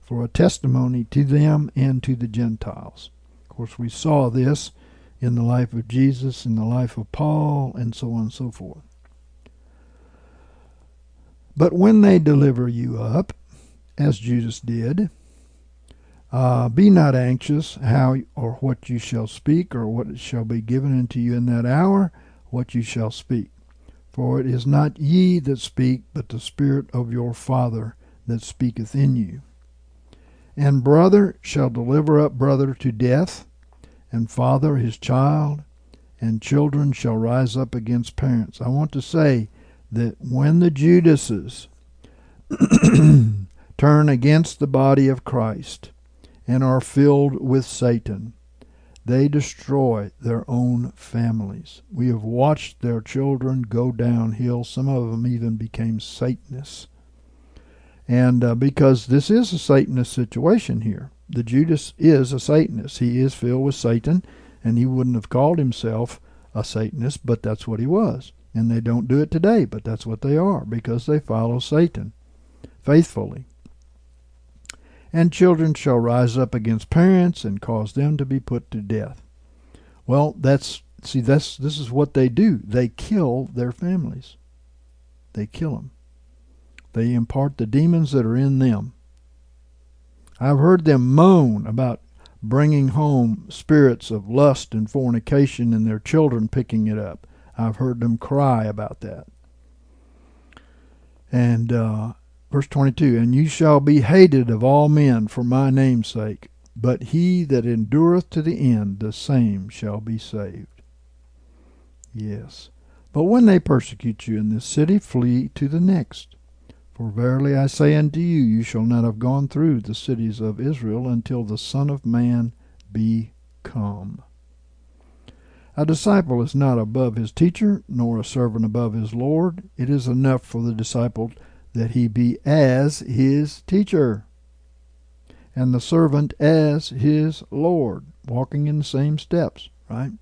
for a testimony to them and to the Gentiles. Of course, we saw this in the life of Jesus, in the life of Paul, and so on and so forth. But when they deliver you up, as Judas did, uh, be not anxious how or what you shall speak, or what shall be given unto you in that hour, what you shall speak. For it is not ye that speak, but the Spirit of your Father that speaketh in you. And brother shall deliver up brother to death, and father his child, and children shall rise up against parents. I want to say that when the Judases [CLEARS THROAT] turn against the body of Christ and are filled with Satan, they destroy their own families. We have watched their children go downhill. Some of them even became Satanists. And uh, because this is a Satanist situation here, the Judas is a Satanist. He is filled with Satan, and he wouldn't have called himself a Satanist, but that's what he was. And they don't do it today, but that's what they are because they follow Satan faithfully. And children shall rise up against parents and cause them to be put to death. Well, that's see that's this is what they do. They kill their families. They kill them. They impart the demons that are in them. I've heard them moan about bringing home spirits of lust and fornication and their children picking it up. I've heard them cry about that. And uh, verse 22 And you shall be hated of all men for my name's sake, but he that endureth to the end, the same shall be saved. Yes. But when they persecute you in this city, flee to the next. For verily I say unto you, you shall not have gone through the cities of Israel until the Son of Man be come. A disciple is not above his teacher, nor a servant above his Lord. It is enough for the disciple that he be as his teacher, and the servant as his Lord, walking in the same steps, right?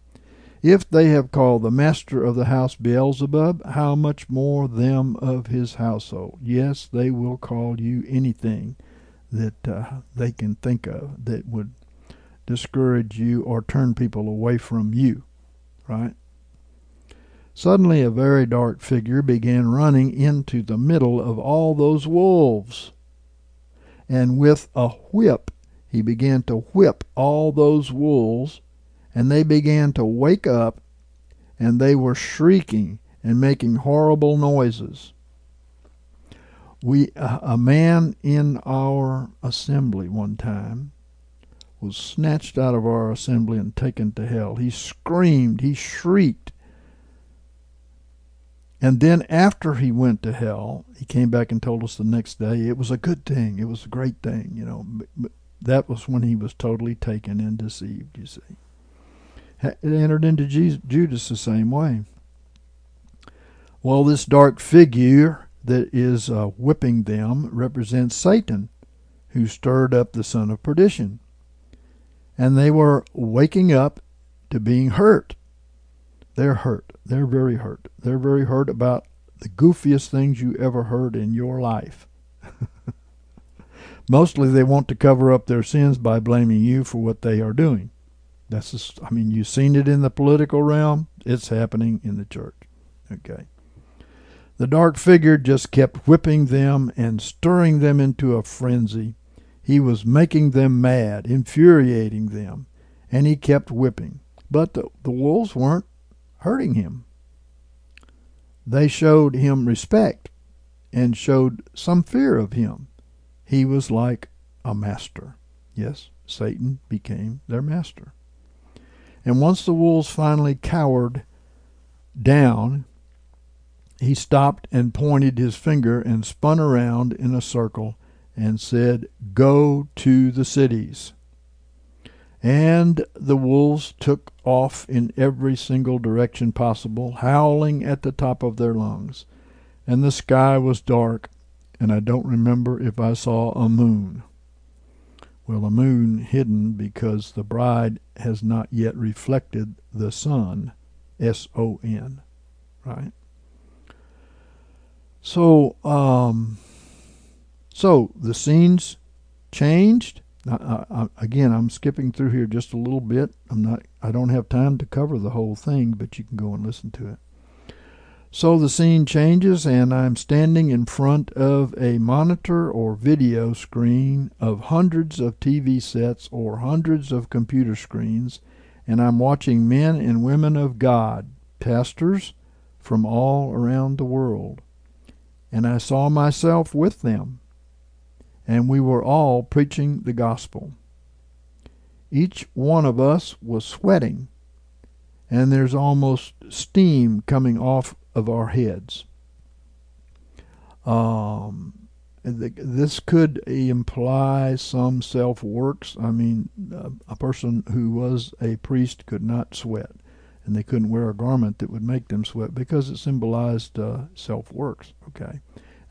If they have called the master of the house Beelzebub, how much more them of his household? Yes, they will call you anything that uh, they can think of that would discourage you or turn people away from you right? Suddenly, a very dark figure began running into the middle of all those wolves. And with a whip, he began to whip all those wolves, and they began to wake up, and they were shrieking and making horrible noises. We, uh, a man in our assembly one time was snatched out of our assembly and taken to hell. He screamed, he shrieked. And then after he went to hell, he came back and told us the next day it was a good thing. It was a great thing, you know. But that was when he was totally taken and deceived, you see. It entered into Judas the same way. Well, this dark figure that is uh, whipping them represents Satan, who stirred up the son of perdition and they were waking up to being hurt. They're hurt. They're very hurt. They're very hurt about the goofiest things you ever heard in your life. [LAUGHS] Mostly they want to cover up their sins by blaming you for what they are doing. That's just, I mean, you've seen it in the political realm. It's happening in the church. Okay. The dark figure just kept whipping them and stirring them into a frenzy he was making them mad, infuriating them, and he kept whipping. But the, the wolves weren't hurting him. They showed him respect and showed some fear of him. He was like a master. Yes, Satan became their master. And once the wolves finally cowered down, he stopped and pointed his finger and spun around in a circle and said, Go to the cities. And the wolves took off in every single direction possible, howling at the top of their lungs. And the sky was dark, and I don't remember if I saw a moon. Well, a moon hidden because the bride has not yet reflected the sun, S O N, right? So, um, so the scenes changed. I, I, again, I'm skipping through here just a little bit. I'm not. I don't have time to cover the whole thing, but you can go and listen to it. So the scene changes, and I'm standing in front of a monitor or video screen of hundreds of TV sets or hundreds of computer screens, and I'm watching men and women of God, pastors from all around the world. And I saw myself with them and we were all preaching the gospel. Each one of us was sweating, and there's almost steam coming off of our heads. Um, this could imply some self works. I mean, a person who was a priest could not sweat, and they couldn't wear a garment that would make them sweat because it symbolized uh, self works. Okay,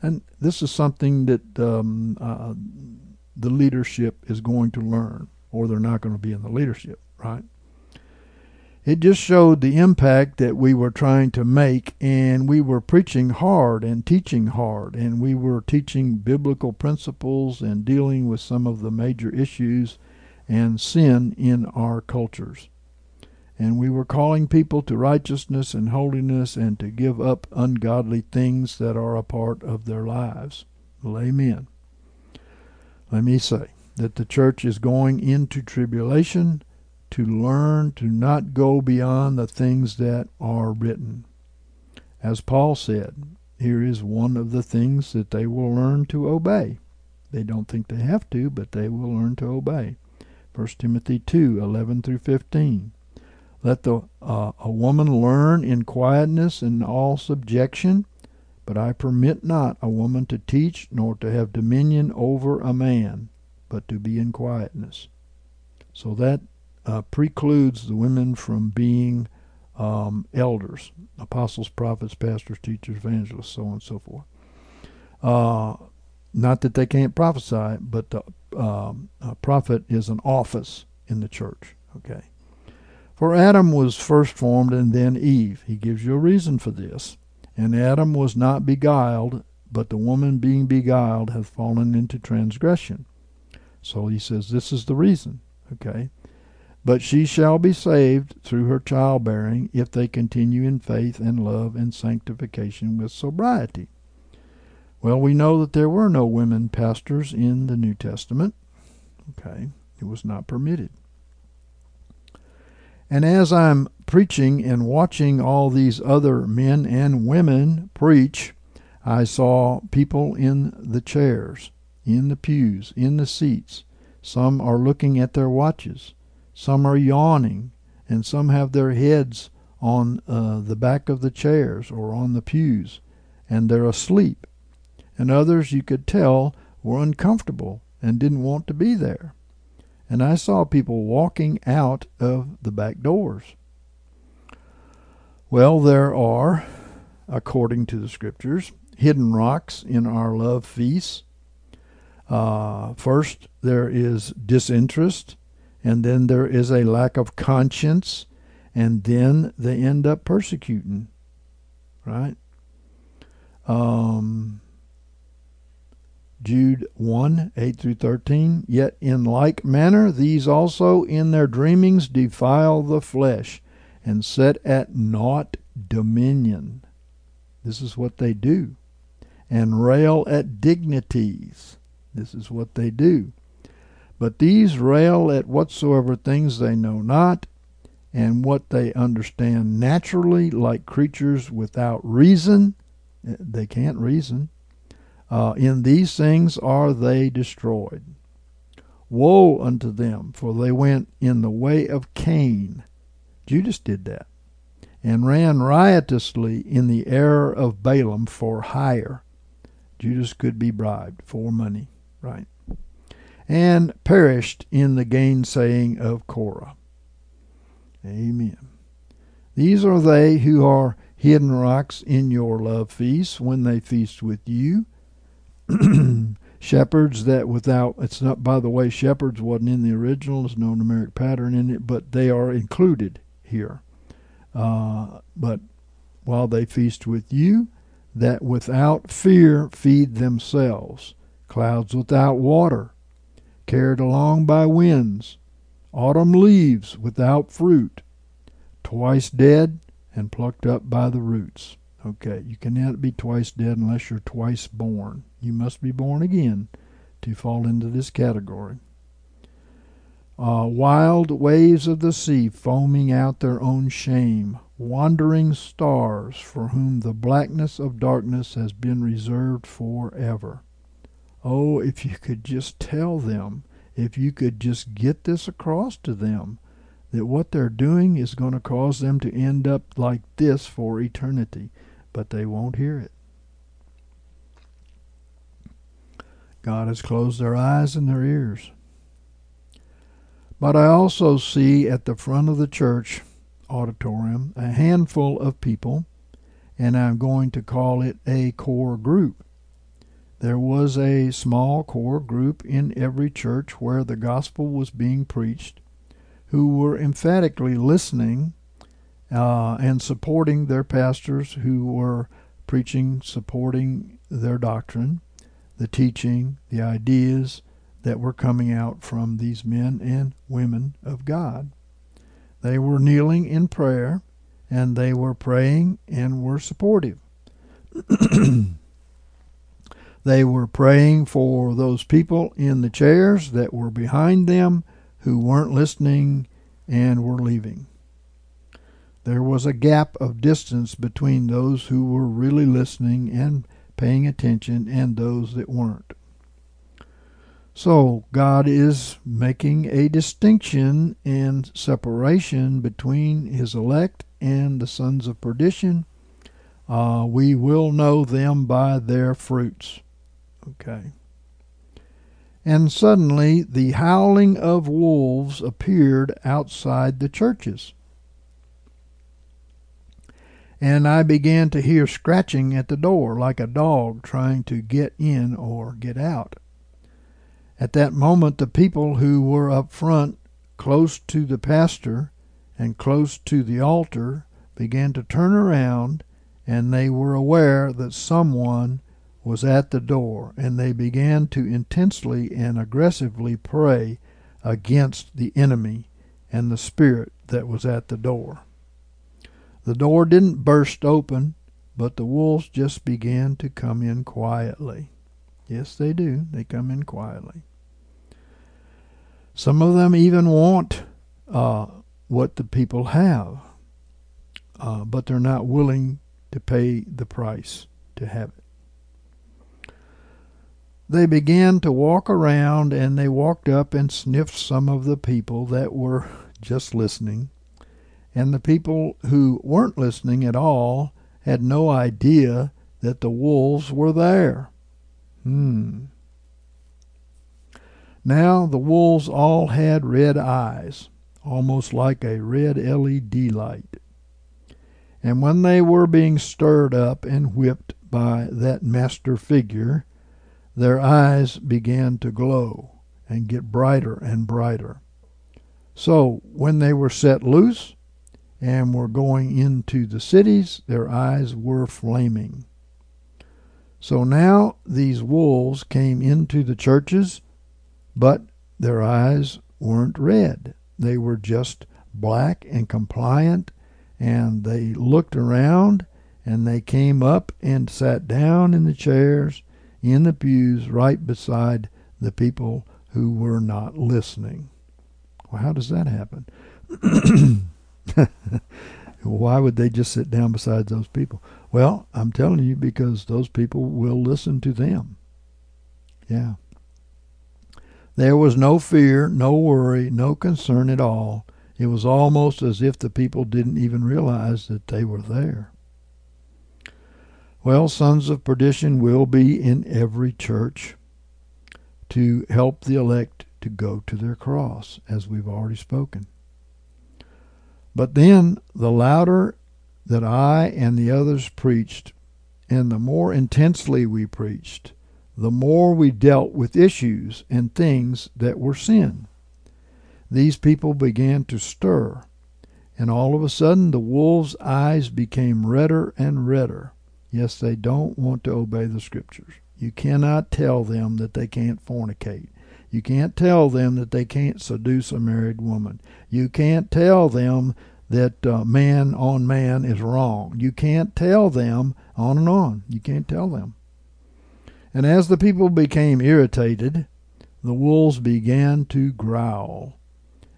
and this is something that um, uh, the leadership is going to learn, or they're not going to be in the leadership, right? It just showed the impact that we were trying to make, and we were preaching hard and teaching hard, and we were teaching biblical principles and dealing with some of the major issues and sin in our cultures and we were calling people to righteousness and holiness and to give up ungodly things that are a part of their lives. Well, amen. Let me say that the church is going into tribulation to learn to not go beyond the things that are written. As Paul said, here is one of the things that they will learn to obey. They don't think they have to, but they will learn to obey. 1 Timothy 2 11 through 15. Let the uh, a woman learn in quietness and all subjection. But I permit not a woman to teach, nor to have dominion over a man, but to be in quietness. So that uh, precludes the women from being um, elders, apostles, prophets, pastors, teachers, evangelists, so on and so forth. Uh, not that they can't prophesy, but the um, prophet is an office in the church. Okay. For Adam was first formed and then Eve. He gives you a reason for this. And Adam was not beguiled, but the woman being beguiled hath fallen into transgression. So he says this is the reason. Okay. But she shall be saved through her childbearing if they continue in faith and love and sanctification with sobriety. Well, we know that there were no women pastors in the New Testament. Okay, it was not permitted. And as I'm preaching and watching all these other men and women preach, I saw people in the chairs, in the pews, in the seats. Some are looking at their watches. Some are yawning, and some have their heads on uh, the back of the chairs or on the pews, and they're asleep. And others, you could tell, were uncomfortable and didn't want to be there. And I saw people walking out of the back doors. Well, there are, according to the scriptures, hidden rocks in our love feasts. Uh, first, there is disinterest and then there is a lack of conscience, and then they end up persecuting, right? Um, Jude 1 8 through 13. Yet in like manner, these also in their dreamings defile the flesh and set at naught dominion. This is what they do. And rail at dignities. This is what they do. But these rail at whatsoever things they know not, and what they understand naturally, like creatures without reason. Eh, they can't reason. Uh, in these things are they destroyed. Woe unto them, for they went in the way of Cain. Judas did that, and ran riotously in the error of Balaam for hire. Judas could be bribed for money, right? and perished in the gainsaying of Korah. Amen. These are they who are hidden rocks in your love feasts when they feast with you. [CLEARS THROAT] shepherds that without it's not by the way shepherds wasn't in the original there's no numeric pattern in it but they are included here uh, but while they feast with you that without fear feed themselves clouds without water carried along by winds, autumn leaves without fruit, twice dead and plucked up by the roots. Okay, you cannot be twice dead unless you're twice born. You must be born again to fall into this category. Uh, wild waves of the sea foaming out their own shame, wandering stars for whom the blackness of darkness has been reserved forever. Oh, if you could just tell them, if you could just get this across to them, that what they're doing is going to cause them to end up like this for eternity, but they won't hear it. God has closed their eyes and their ears. But I also see at the front of the church auditorium a handful of people, and I'm going to call it a core group. There was a small core group in every church where the gospel was being preached who were emphatically listening uh, and supporting their pastors who were preaching, supporting their doctrine, the teaching, the ideas that were coming out from these men and women of God. They were kneeling in prayer and they were praying and were supportive. [CLEARS THROAT] They were praying for those people in the chairs that were behind them who weren't listening and were leaving. There was a gap of distance between those who were really listening and paying attention and those that weren't. So, God is making a distinction and separation between His elect and the sons of perdition. Uh, we will know them by their fruits. Okay. And suddenly the howling of wolves appeared outside the churches. And I began to hear scratching at the door like a dog trying to get in or get out. At that moment, the people who were up front, close to the pastor and close to the altar, began to turn around, and they were aware that someone was at the door, and they began to intensely and aggressively pray against the enemy and the spirit that was at the door. The door didn't burst open, but the wolves just began to come in quietly. Yes, they do. They come in quietly. Some of them even want uh, what the people have, uh, but they're not willing to pay the price to have it. They began to walk around and they walked up and sniffed some of the people that were just listening and the people who weren't listening at all had no idea that the wolves were there. Hmm. Now the wolves all had red eyes, almost like a red LED light. And when they were being stirred up and whipped by that master figure, their eyes began to glow and get brighter and brighter. So when they were set loose, and were going into the cities, their eyes were flaming. So now these wolves came into the churches, but their eyes weren't red. They were just black and compliant, and they looked around and they came up and sat down in the chairs in the pews right beside the people who were not listening. Well, how does that happen? [CLEARS THROAT] [LAUGHS] Why would they just sit down beside those people? Well, I'm telling you because those people will listen to them. Yeah. There was no fear, no worry, no concern at all. It was almost as if the people didn't even realize that they were there. Well, sons of perdition will be in every church to help the elect to go to their cross, as we've already spoken. But then the louder that I and the others preached, and the more intensely we preached, the more we dealt with issues and things that were sin. These people began to stir, and all of a sudden the wolves' eyes became redder and redder. Yes, they don't want to obey the scriptures. You cannot tell them that they can't fornicate. You can't tell them that they can't seduce a married woman. You can't tell them that uh, man on man is wrong. You can't tell them on and on. You can't tell them. And as the people became irritated, the wolves began to growl.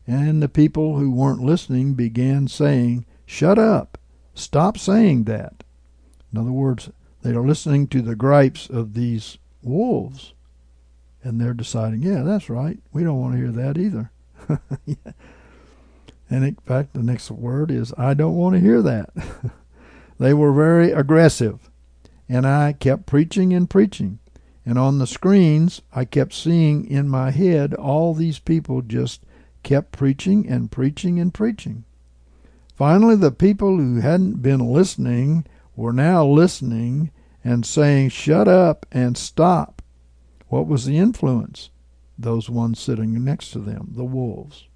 And the people who weren't listening began saying, Shut up! Stop saying that. In other words, they are listening to the gripes of these wolves and they're deciding, yeah, that's right. We don't want to hear that either. [LAUGHS] And in fact, the next word is, I don't want to hear that. [LAUGHS] they were very aggressive. And I kept preaching and preaching. And on the screens, I kept seeing in my head all these people just kept preaching and preaching and preaching. Finally, the people who hadn't been listening were now listening and saying, Shut up and stop. What was the influence? Those ones sitting next to them, the wolves.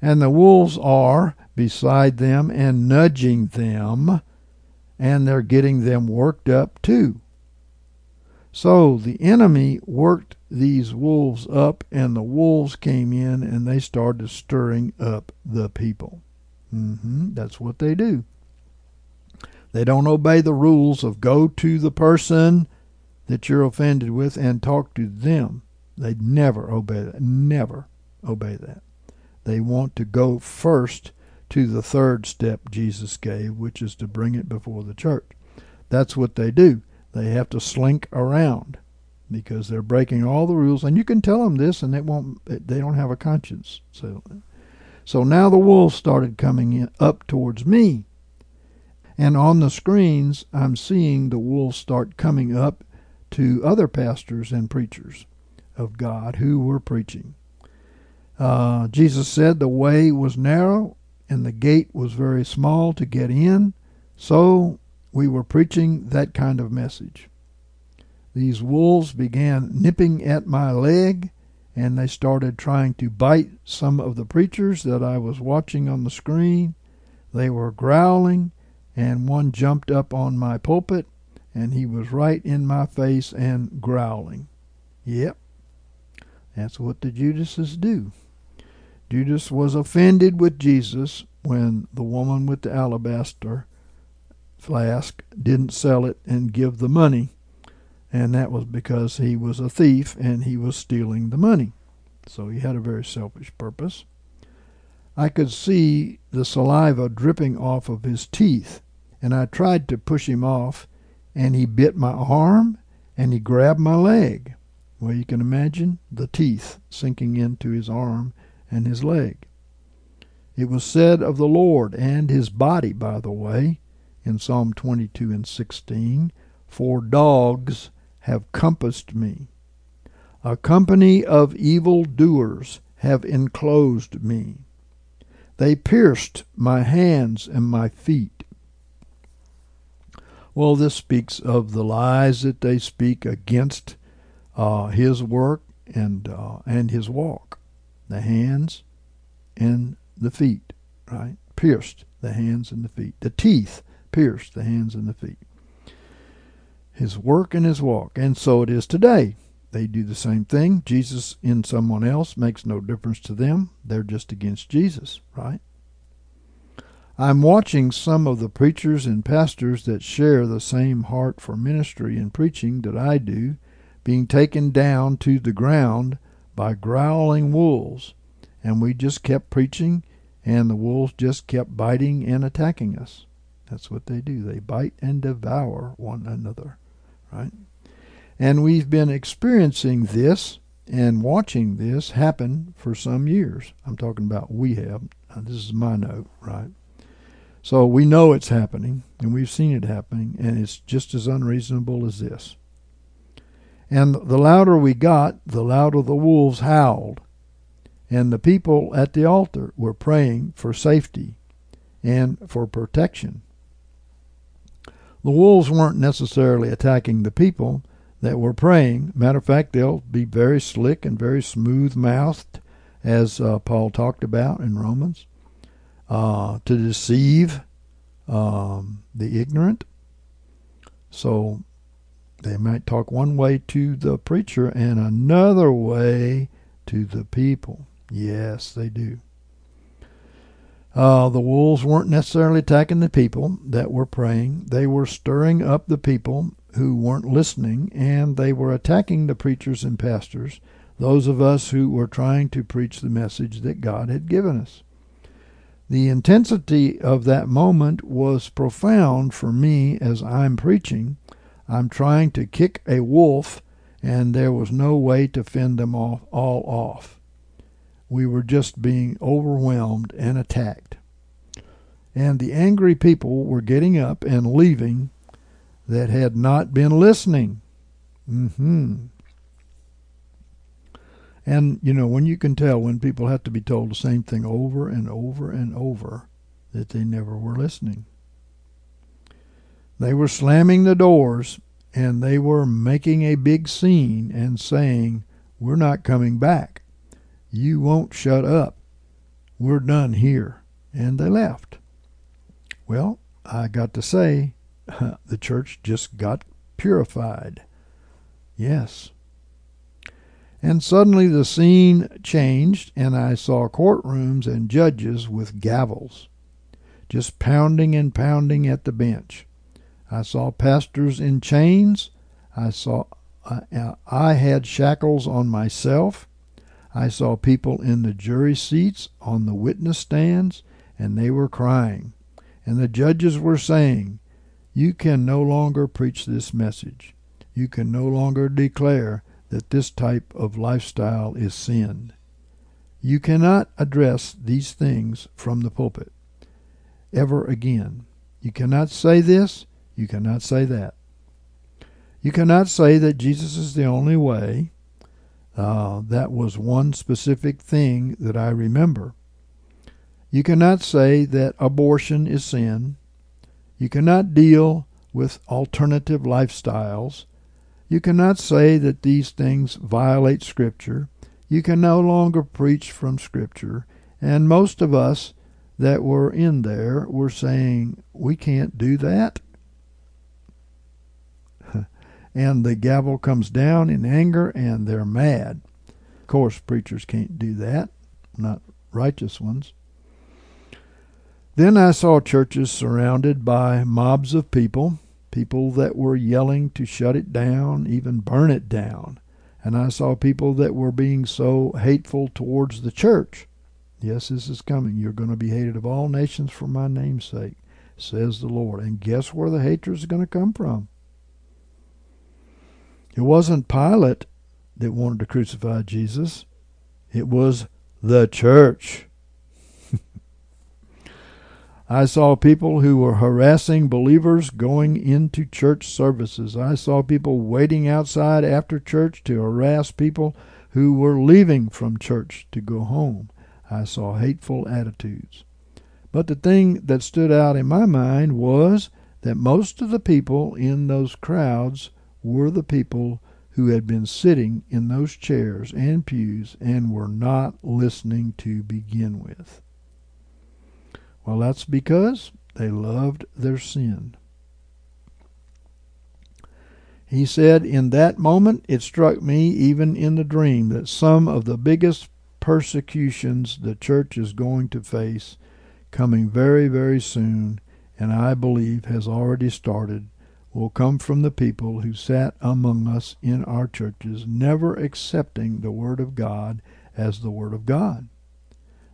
And the wolves are beside them and nudging them, and they're getting them worked up too. So the enemy worked these wolves up, and the wolves came in and they started stirring up the people. Mm-hmm, that's what they do. They don't obey the rules of go to the person that you're offended with and talk to them. They never obey that. Never obey that. They want to go first to the third step Jesus gave, which is to bring it before the church. That's what they do. They have to slink around because they're breaking all the rules, and you can tell them this, and they won't. They don't have a conscience. So, so now the wolves started coming in up towards me, and on the screens I'm seeing the wolves start coming up to other pastors and preachers of God who were preaching. Uh, Jesus said the way was narrow and the gate was very small to get in. So we were preaching that kind of message. These wolves began nipping at my leg, and they started trying to bite some of the preachers that I was watching on the screen. They were growling, and one jumped up on my pulpit, and he was right in my face and growling. Yep, that's what the Judases do. Judas was offended with Jesus when the woman with the alabaster flask didn't sell it and give the money, and that was because he was a thief and he was stealing the money. So he had a very selfish purpose. I could see the saliva dripping off of his teeth, and I tried to push him off, and he bit my arm and he grabbed my leg. Well, you can imagine the teeth sinking into his arm and his leg. It was said of the Lord and his body, by the way, in Psalm 22 and 16, For dogs have compassed me. A company of evil doers have enclosed me. They pierced my hands and my feet. Well, this speaks of the lies that they speak against uh, his work and uh, and his walk, the hands and the feet, right? Pierced the hands and the feet. The teeth pierced the hands and the feet. His work and his walk, and so it is today. They do the same thing. Jesus in someone else makes no difference to them. They're just against Jesus, right? I'm watching some of the preachers and pastors that share the same heart for ministry and preaching that I do being taken down to the ground by growling wolves. And we just kept preaching, and the wolves just kept biting and attacking us. That's what they do. They bite and devour one another, right? And we've been experiencing this and watching this happen for some years. I'm talking about we have. This is my note, right? So we know it's happening, and we've seen it happening, and it's just as unreasonable as this. And the louder we got, the louder the wolves howled. And the people at the altar were praying for safety and for protection. The wolves weren't necessarily attacking the people that were praying. Matter of fact, they'll be very slick and very smooth mouthed, as uh, Paul talked about in Romans, uh, to deceive um, the ignorant. So they might talk one way to the preacher and another way to the people. Yes, they do. Uh, the wolves weren't necessarily attacking the people that were praying. They were stirring up the people who weren't listening, and they were attacking the preachers and pastors, those of us who were trying to preach the message that God had given us. The intensity of that moment was profound for me as I'm preaching I'm trying to kick a wolf, and there was no way to fend them off, all off. We were just being overwhelmed and attacked. And the angry people were getting up and leaving that had not been listening. hmm And, you know, when you can tell when people have to be told the same thing over and over and over, that they never were listening. They were slamming the doors and they were making a big scene and saying, We're not coming back. You won't shut up. We're done here. And they left. Well, I got to say, [LAUGHS] the church just got purified. Yes. And suddenly the scene changed, and I saw courtrooms and judges with gavels, just pounding and pounding at the bench. I saw pastors in chains. I saw uh, I had shackles on myself. I saw people in the jury seats, on the witness stands, and they were crying. And the judges were saying, You can no longer preach this message. You can no longer declare that this type of lifestyle is sin. You cannot address these things from the pulpit ever again. You cannot say this you cannot say that. You cannot say that Jesus is the only way. Uh, that was one specific thing that I remember. You cannot say that abortion is sin. You cannot deal with alternative lifestyles. You cannot say that these things violate Scripture. You can no longer preach from Scripture. And most of us that were in there were saying, we can't do that. [LAUGHS] and the gavel comes down in anger and they're mad. Of course, preachers can't do that, not righteous ones. Then I saw churches surrounded by mobs of people, people that were yelling to shut it down, even burn it down. And I saw people that were being so hateful towards the church Yes, this is coming. You're going to be hated of all nations for my name's sake, says the Lord. And guess where the hatred is going to come from? It wasn't Pilate that wanted to crucify Jesus, it was the church. I saw people who were harassing believers going into church services. I saw people waiting outside after church to harass people who were leaving from church to go home. I saw hateful attitudes. But the thing that stood out in my mind was that most of the people in those crowds were the people who had been sitting in those chairs and pews and were not listening to begin with. Well, that's because they loved their sin. He said, In that moment it struck me, even in the dream, that some of the biggest persecutions the church is going to face coming very, very soon, and I believe has already started, will come from the people who sat among us in our churches, never accepting the Word of God as the Word of God.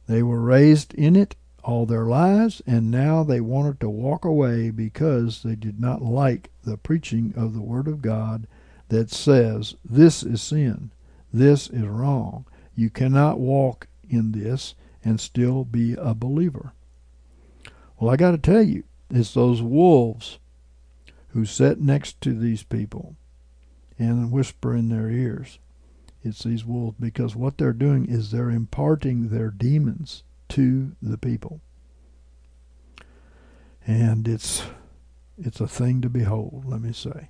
They were raised in it all their lives, and now they wanted to walk away because they did not like the preaching of the Word of God that says, This is sin, this is wrong, you cannot walk in this and still be a believer. Well, I got to tell you, it's those wolves who sit next to these people and whisper in their ears. It's these wolves because what they're doing is they're imparting their demons to the people. And it's it's a thing to behold, let me say.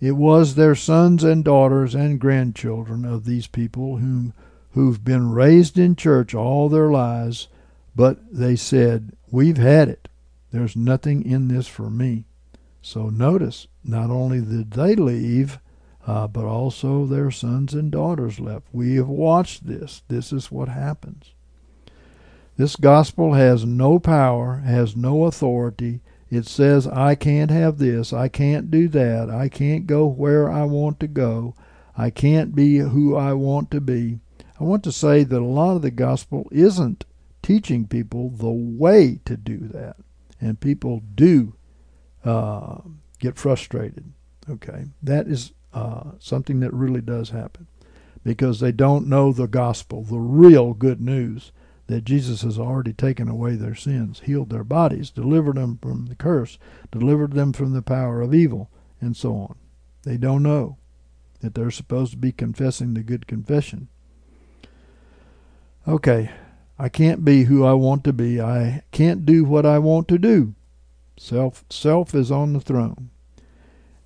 It was their sons and daughters and grandchildren of these people whom who've been raised in church all their lives, but they said, We've had it. There's nothing in this for me. So notice, not only did they leave, uh, but also their sons and daughters left. We have watched this. This is what happens. This gospel has no power, has no authority, it says, I can't have this, I can't do that, I can't go where I want to go, I can't be who I want to be. I want to say that a lot of the gospel isn't teaching people the way to do that. And people do uh, get frustrated. Okay, that is uh, something that really does happen. Because they don't know the gospel, the real good news that Jesus has already taken away their sins, healed their bodies, delivered them from the curse, delivered them from the power of evil, and so on. They don't know that they're supposed to be confessing the good confession. Okay, I can't be who I want to be. I can't do what I want to do. Self self is on the throne.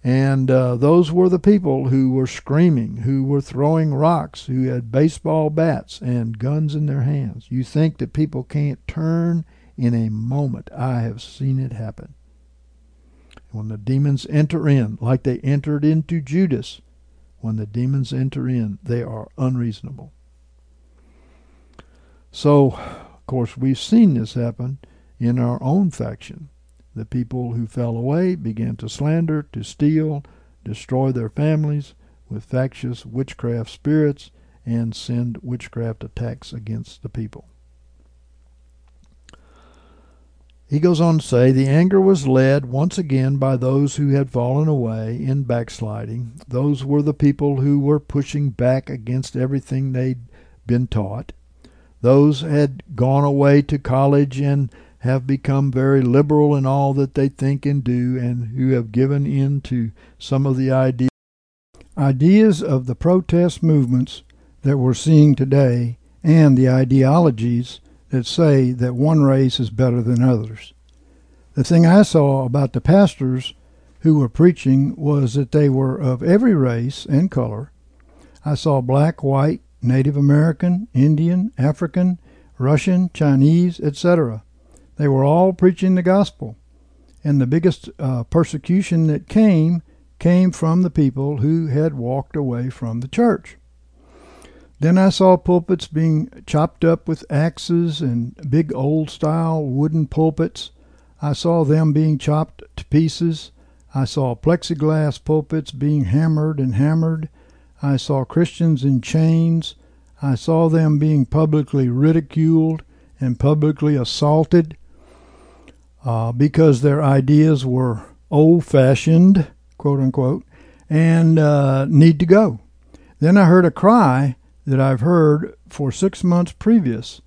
And uh, those were the people who were screaming, who were throwing rocks, who had baseball bats and guns in their hands. You think that people can't turn in a moment. I have seen it happen. When the demons enter in, like they entered into Judas, when the demons enter in, they are unreasonable. So, of course, we've seen this happen in our own faction. The people who fell away began to slander, to steal, destroy their families with factious witchcraft spirits, and send witchcraft attacks against the people. He goes on to say, The anger was led once again by those who had fallen away in backsliding. Those were the people who were pushing back against everything they'd been taught. Those had gone away to college and have become very liberal in all that they think and do, and who have given in to some of the ideas ideas of the protest movements that we're seeing today and the ideologies that say that one race is better than others. The thing I saw about the pastors who were preaching was that they were of every race and color. I saw black, white, Native American, Indian, African, Russian, Chinese, etc. They were all preaching the gospel. And the biggest uh, persecution that came came from the people who had walked away from the church. Then I saw pulpits being chopped up with axes and big old style wooden pulpits. I saw them being chopped to pieces. I saw plexiglass pulpits being hammered and hammered. I saw Christians in chains. I saw them being publicly ridiculed and publicly assaulted uh, because their ideas were old fashioned, quote unquote, and uh, need to go. Then I heard a cry that I've heard for six months previous,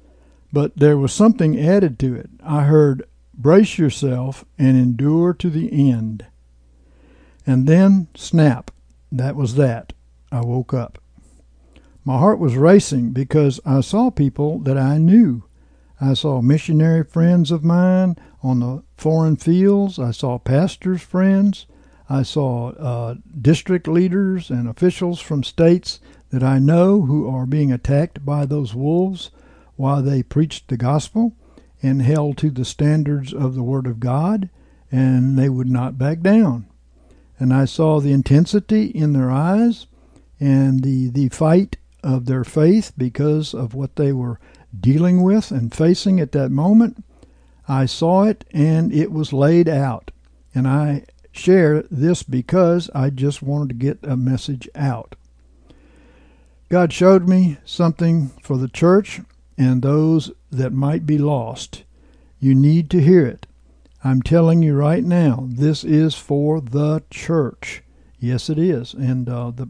but there was something added to it. I heard, brace yourself and endure to the end. And then, snap, that was that. I woke up. My heart was racing because I saw people that I knew. I saw missionary friends of mine on the foreign fields. I saw pastors' friends. I saw uh, district leaders and officials from states that I know who are being attacked by those wolves while they preached the gospel and held to the standards of the Word of God, and they would not back down. And I saw the intensity in their eyes and the, the fight of their faith because of what they were dealing with and facing at that moment. I saw it and it was laid out. And I share this because I just wanted to get a message out. God showed me something for the church and those that might be lost. You need to hear it. I'm telling you right now, this is for the church. Yes, it is. And uh, the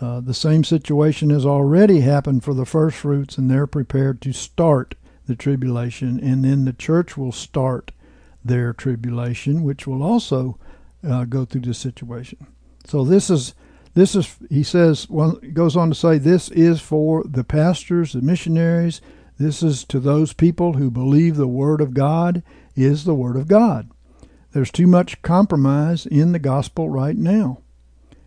uh, the same situation has already happened for the first fruits, and they're prepared to start the tribulation, and then the church will start their tribulation, which will also uh, go through this situation. So this is this is he says well goes on to say this is for the pastors, the missionaries. This is to those people who believe the word of God is the word of God. There's too much compromise in the gospel right now.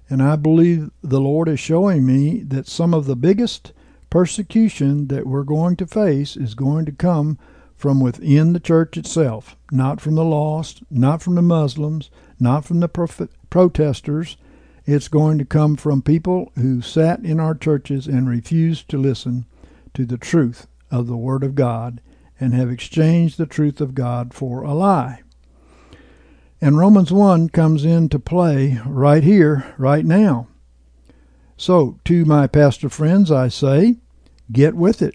And I believe the Lord is showing me that some of the biggest persecution that we're going to face is going to come from within the church itself, not from the lost, not from the Muslims, not from the prof- protesters. It's going to come from people who sat in our churches and refused to listen to the truth of the Word of God and have exchanged the truth of God for a lie. And Romans 1 comes into play right here, right now. So, to my pastor friends, I say, get with it.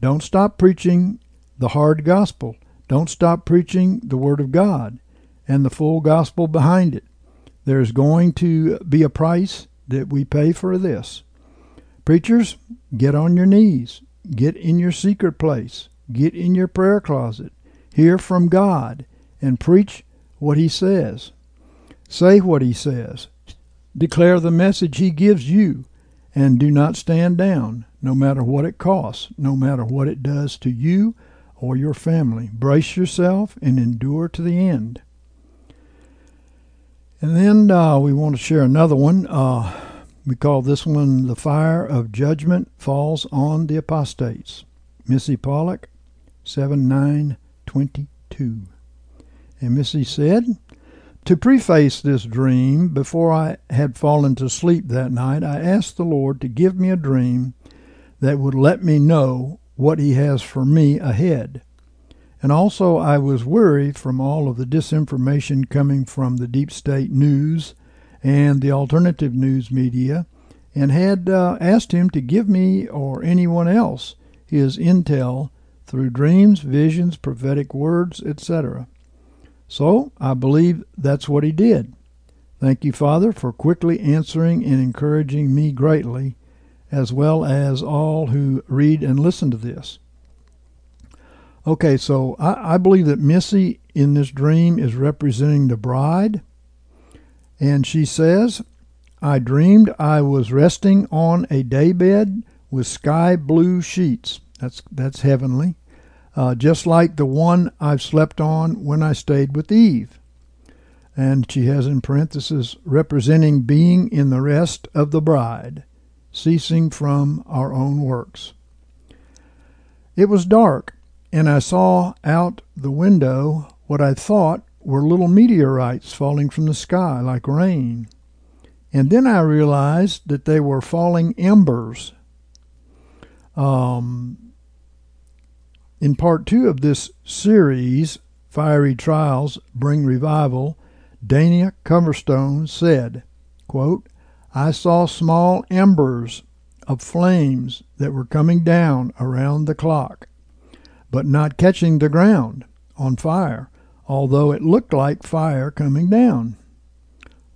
Don't stop preaching the hard gospel. Don't stop preaching the Word of God and the full gospel behind it. There's going to be a price that we pay for this. Preachers, get on your knees. Get in your secret place. Get in your prayer closet. Hear from God and preach what he says. Say what he says. Declare the message he gives you. And do not stand down, no matter what it costs, no matter what it does to you or your family. Brace yourself and endure to the end. And then uh, we want to share another one. Uh, we call this one The Fire of Judgment Falls on the Apostates. Missy Pollock, 7922. And Missy said, To preface this dream, before I had fallen to sleep that night, I asked the Lord to give me a dream that would let me know what He has for me ahead. And also, I was weary from all of the disinformation coming from the deep state news and the alternative news media, and had uh, asked Him to give me or anyone else His intel through dreams, visions, prophetic words, etc. So I believe that's what he did. Thank you, Father, for quickly answering and encouraging me greatly, as well as all who read and listen to this. Okay, so I, I believe that Missy in this dream is representing the bride. And she says, I dreamed I was resting on a daybed with sky blue sheets. That's that's heavenly. Uh, just like the one I've slept on when I stayed with Eve. And she has in parenthesis, representing being in the rest of the bride, ceasing from our own works. It was dark, and I saw out the window what I thought were little meteorites falling from the sky like rain. And then I realized that they were falling embers. Um, in part two of this series, Fiery Trials Bring Revival, Dana Coverstone said, quote, I saw small embers of flames that were coming down around the clock, but not catching the ground on fire, although it looked like fire coming down.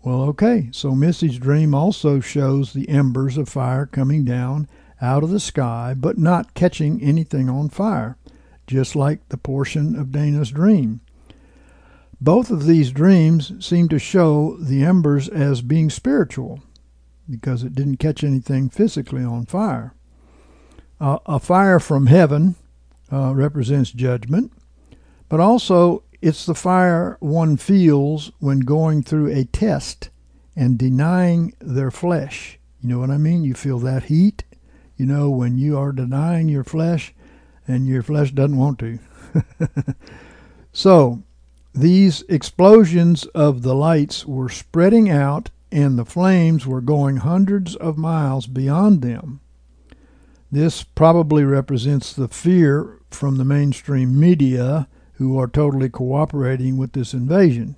Well, okay, so Missy's dream also shows the embers of fire coming down out of the sky, but not catching anything on fire just like the portion of Dana's dream. Both of these dreams seem to show the embers as being spiritual because it didn't catch anything physically on fire. Uh, a fire from heaven uh, represents judgment, but also it's the fire one feels when going through a test and denying their flesh. You know what I mean? You feel that heat. You know, when you are denying your flesh, and your flesh doesn't want to. [LAUGHS] so, these explosions of the lights were spreading out, and the flames were going hundreds of miles beyond them. This probably represents the fear from the mainstream media who are totally cooperating with this invasion.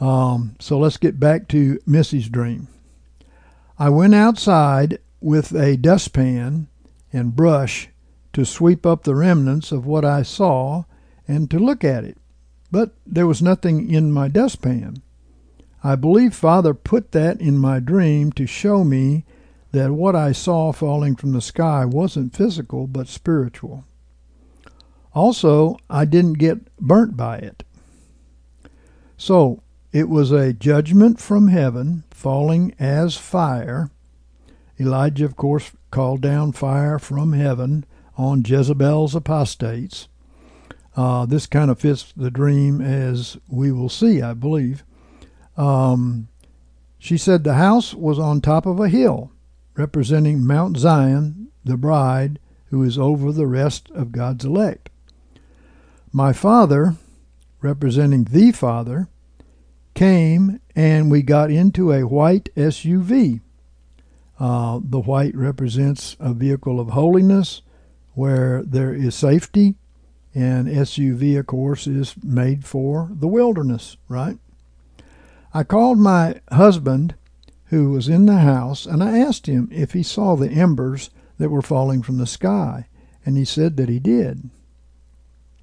Um, so let's get back to Missy's dream. I went outside with a dustpan and brush to sweep up the remnants of what I saw and to look at it. But there was nothing in my dustpan. I believe Father put that in my dream to show me that what I saw falling from the sky wasn't physical but spiritual. Also, I didn't get burnt by it. So, it was a judgment from heaven falling as fire. Elijah, of course, called down fire from heaven on Jezebel's apostates. Uh, this kind of fits the dream as we will see, I believe. Um, she said the house was on top of a hill, representing Mount Zion, the bride who is over the rest of God's elect. My father, representing the Father, came and we got into a white SUV. Uh, the white represents a vehicle of holiness where there is safety, and SUV, of course, is made for the wilderness, right? I called my husband, who was in the house, and I asked him if he saw the embers that were falling from the sky, and he said that he did.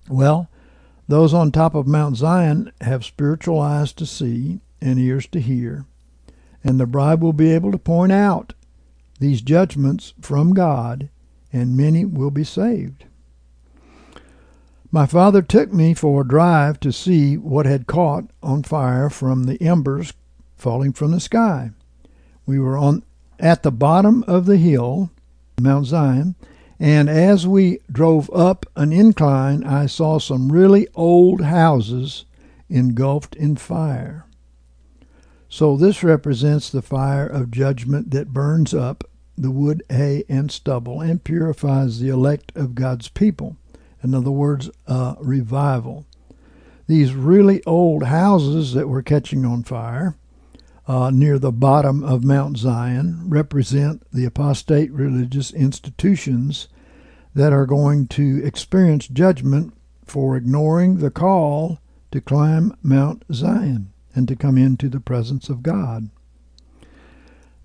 Well, those on top of Mount Zion have spiritual eyes to see and ears to hear, and the bride will be able to point out these judgments from God and many will be saved. My father took me for a drive to see what had caught on fire from the embers falling from the sky. We were on at the bottom of the hill, Mount Zion, and as we drove up an incline, I saw some really old houses engulfed in fire. So this represents the fire of judgment that burns up the wood, hay, and stubble, and purifies the elect of God's people. In other words, a revival. These really old houses that were catching on fire uh, near the bottom of Mount Zion represent the apostate religious institutions that are going to experience judgment for ignoring the call to climb Mount Zion and to come into the presence of God.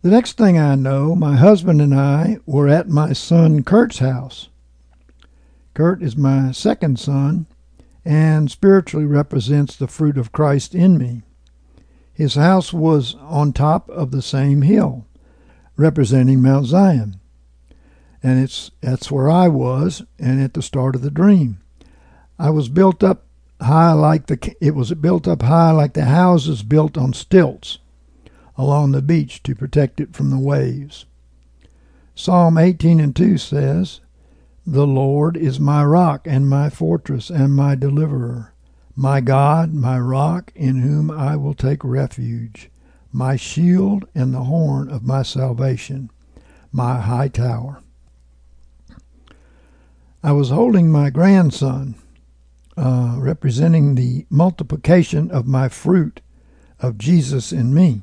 The next thing I know, my husband and I were at my son Kurt's house. Kurt is my second son and spiritually represents the fruit of Christ in me. His house was on top of the same hill, representing Mount Zion. And it's that's where I was and at the start of the dream. I was built up high like the it was built up high like the houses built on stilts along the beach to protect it from the waves. Psalm 18 and 2 says, The Lord is my rock and my fortress and my deliverer, my God, my rock, in whom I will take refuge, my shield and the horn of my salvation, my high tower. I was holding my grandson, uh, representing the multiplication of my fruit of Jesus in me.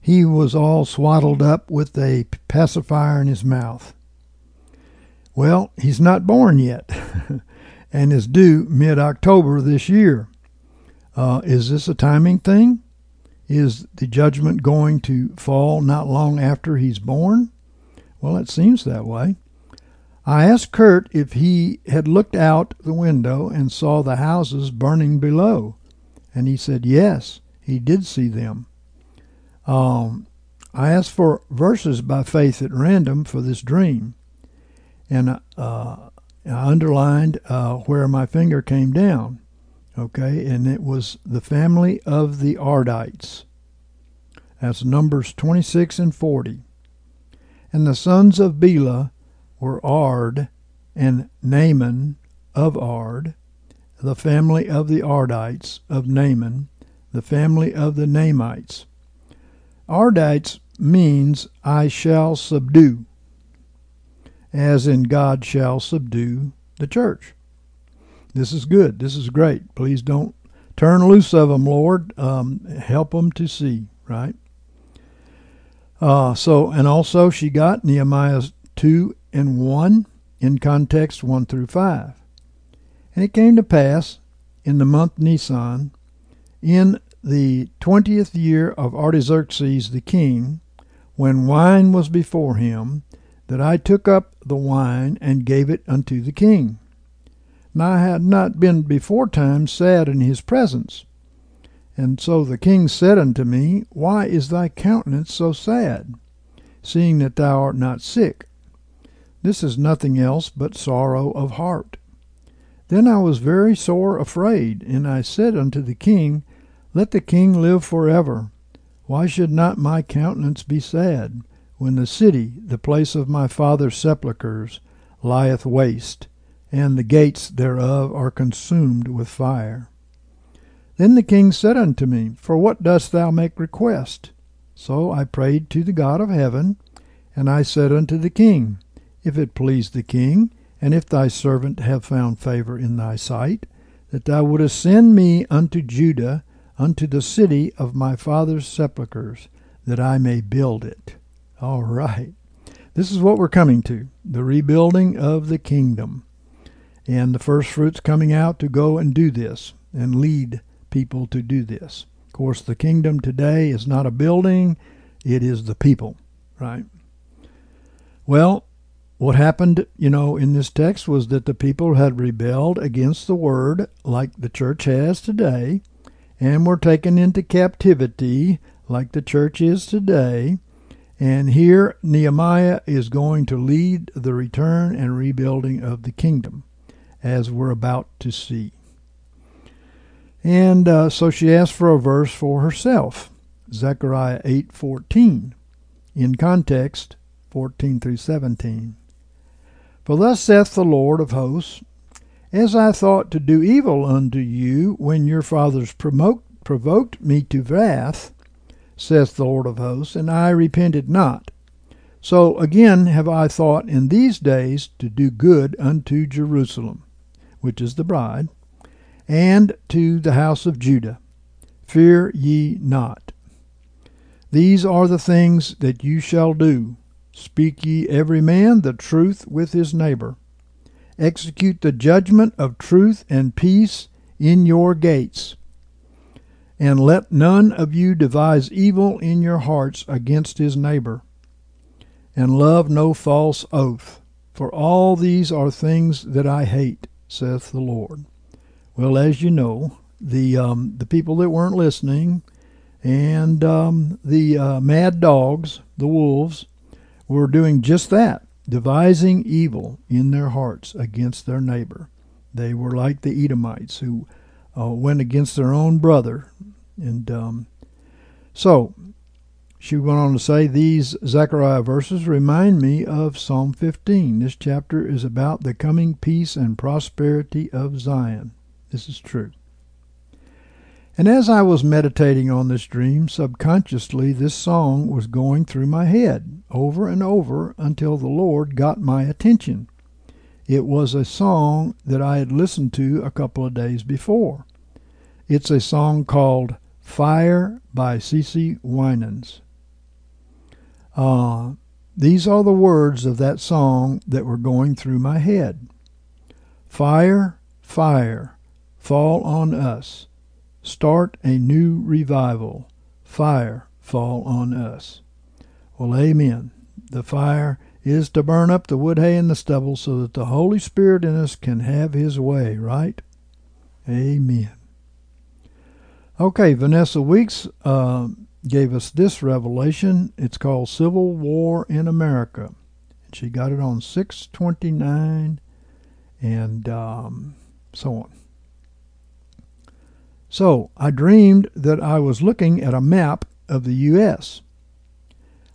He was all swaddled up with a pacifier in his mouth. Well, he's not born yet [LAUGHS] and is due mid October this year. Uh, is this a timing thing? Is the judgment going to fall not long after he's born? Well, it seems that way. I asked Kurt if he had looked out the window and saw the houses burning below, and he said yes, he did see them. Um, I asked for verses by faith at random for this dream, and uh, I underlined uh, where my finger came down. Okay, and it was the family of the Ardites. That's Numbers 26 and 40. And the sons of Bela were Ard and Naaman of Ard, the family of the Ardites of Naaman, the family of the Naamites. Ardites means I shall subdue, as in God shall subdue the church. This is good. This is great. Please don't turn loose of them, Lord. Um, help them to see, right? Uh, so, and also she got Nehemiah 2 and 1 in context 1 through 5. And it came to pass in the month Nisan, in the twentieth year of Artaxerxes the king, when wine was before him, that I took up the wine and gave it unto the king. And I had not been before beforetime sad in his presence. And so the king said unto me, Why is thy countenance so sad, seeing that thou art not sick? This is nothing else but sorrow of heart. Then I was very sore afraid, and I said unto the king, Let the king live for ever. Why should not my countenance be sad, when the city, the place of my father's sepulchres, lieth waste, and the gates thereof are consumed with fire? Then the king said unto me, For what dost thou make request? So I prayed to the God of heaven, and I said unto the king, if it please the king, and if thy servant have found favor in thy sight, that thou wouldest send me unto Judah, unto the city of my father's sepulchres, that I may build it. All right. This is what we're coming to the rebuilding of the kingdom. And the first fruits coming out to go and do this and lead people to do this. Of course, the kingdom today is not a building, it is the people, right? Well, what happened, you know, in this text was that the people had rebelled against the word, like the church has today, and were taken into captivity, like the church is today. And here Nehemiah is going to lead the return and rebuilding of the kingdom, as we're about to see. And uh, so she asked for a verse for herself, Zechariah 8:14, in context 14 through 17. For thus saith the Lord of hosts, As I thought to do evil unto you when your fathers provoked me to wrath, saith the Lord of hosts, and I repented not. So again have I thought in these days to do good unto Jerusalem, which is the bride, and to the house of Judah. Fear ye not. These are the things that you shall do, Speak ye every man the truth with his neighbor. Execute the judgment of truth and peace in your gates. And let none of you devise evil in your hearts against his neighbor. And love no false oath, for all these are things that I hate, saith the Lord. Well, as you know, the um, the people that weren't listening, and um, the uh, mad dogs, the wolves, were doing just that, devising evil in their hearts against their neighbor. They were like the Edomites who uh, went against their own brother. And um, so she went on to say, These Zechariah verses remind me of Psalm 15. This chapter is about the coming peace and prosperity of Zion. This is true. And as I was meditating on this dream, subconsciously this song was going through my head over and over until the Lord got my attention. It was a song that I had listened to a couple of days before. It's a song called Fire by CeCe Winans. Uh, these are the words of that song that were going through my head. Fire, fire, fall on us. Start a new revival. Fire, fall on us. Well, amen. The fire is to burn up the wood, hay, and the stubble so that the Holy Spirit in us can have his way, right? Amen. Okay, Vanessa Weeks uh, gave us this revelation. It's called Civil War in America. She got it on 629 and um, so on. So I dreamed that I was looking at a map of the U.S.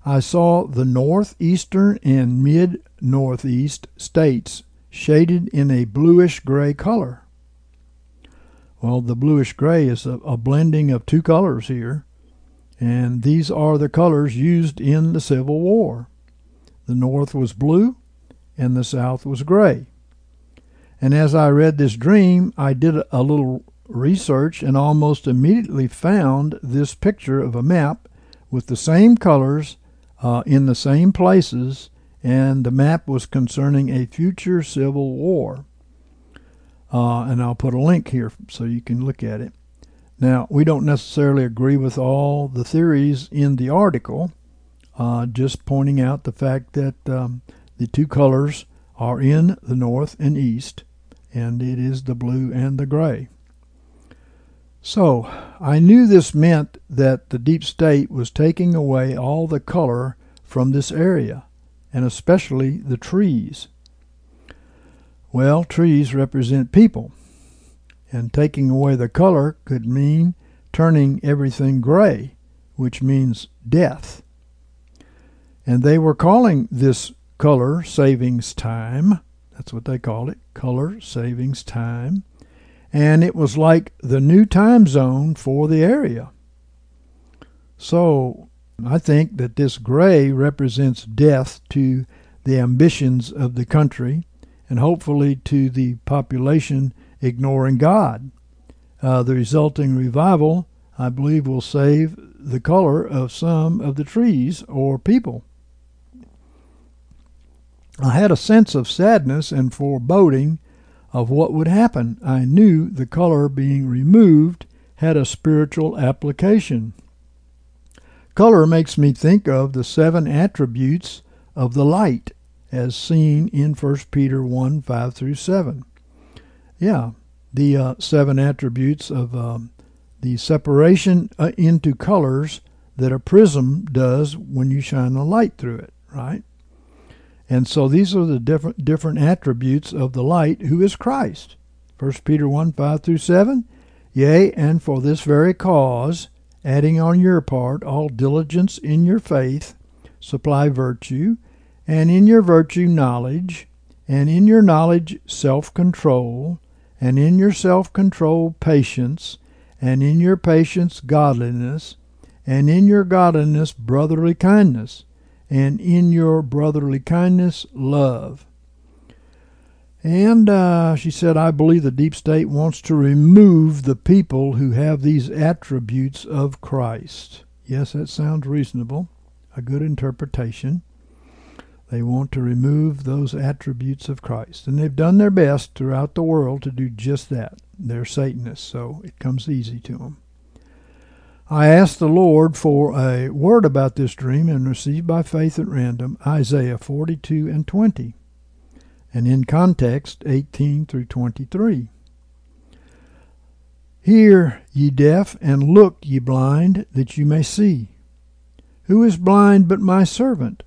I saw the northeastern and mid northeast states shaded in a bluish gray color. Well, the bluish gray is a, a, blending of two colors here, and these are the colors used in the Civil War. The North was blue, and the South was gray. And as I read this dream, I did a little research and almost immediately found this picture of a map with the same colors uh, in the same places, and the map was concerning a future civil war. Uh, and I'll put a link here so you can look at it. Now, we don't necessarily agree with all the theories in the article, uh, just pointing out the fact that um, the two colors are in the north and east, and it is the blue and the gray. So I knew this meant that the deep state was taking away all the color from this area, and especially the trees. Well, trees represent people, and taking away the color could mean turning everything gray, which means death. And they were calling this color savings time. That's what they called it, color savings time and it was like the new time zone for the area. So I think that this gray represents death to the ambitions of the country and hopefully to the population ignoring God. Uh, the resulting revival, I believe, will save the color of some of the trees or people. I had a sense of sadness and foreboding of what would happen. I knew the color being removed had a spiritual application. Color makes me think of the seven attributes of the light as seen in 1 Peter 1 5 through 7. Yeah, the uh, seven attributes of um, the separation uh, into colors that a prism does when you shine a light through it, right? And so these are the different different attributes of the light who is Christ. 1 Peter 1 5 through 7. Yea, and for this very cause, adding on your part all diligence in your faith, supply virtue, and in your virtue knowledge, and in your knowledge self control, and in your self control patience, and in your patience godliness, and in your godliness brotherly kindness and in your brotherly kindness, love. And uh, she said, I believe the deep state wants to remove the people who have these attributes of Christ. Yes, that sounds reasonable, a good interpretation. They want to remove those attributes of Christ. And they've done their best throughout the world to do just that. They're Satanists, so it comes easy to them. I asked the Lord for a word about this dream and received by faith at random Isaiah 42 and 20, and in context 18 through 23. Hear, ye deaf, and look, ye blind, that you may see. Who is blind but my servant,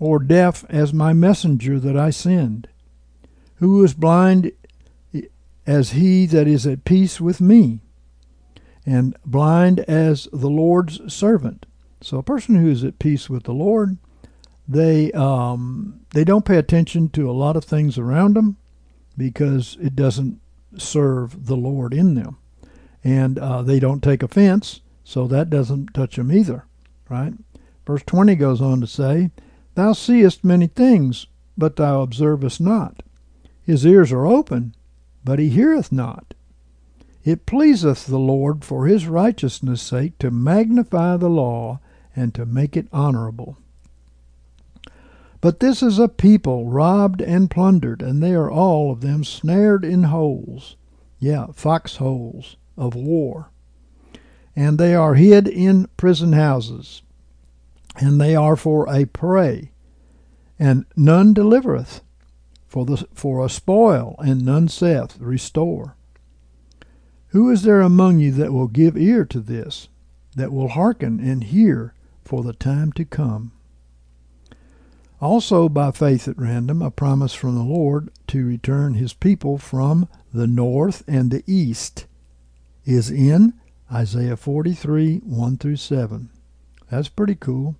or deaf as my messenger that I send? Who is blind as he that is at peace with me? And blind as the Lord's servant. So a person who is at peace with the Lord, they um, they don't pay attention to a lot of things around them because it doesn't serve the Lord in them, and uh, they don't take offense, so that doesn't touch them either, right? Verse twenty goes on to say, "Thou seest many things, but thou observest not. His ears are open, but he heareth not. It pleaseth the Lord for his righteousness' sake to magnify the law and to make it honorable. But this is a people robbed and plundered, and they are all of them snared in holes, yeah, foxholes of war. And they are hid in prison houses, and they are for a prey, and none delivereth, for, the, for a spoil, and none saith, Restore. Who is there among you that will give ear to this, that will hearken and hear for the time to come? Also, by faith at random, a promise from the Lord to return his people from the north and the east is in Isaiah 43 1 through 7. That's pretty cool.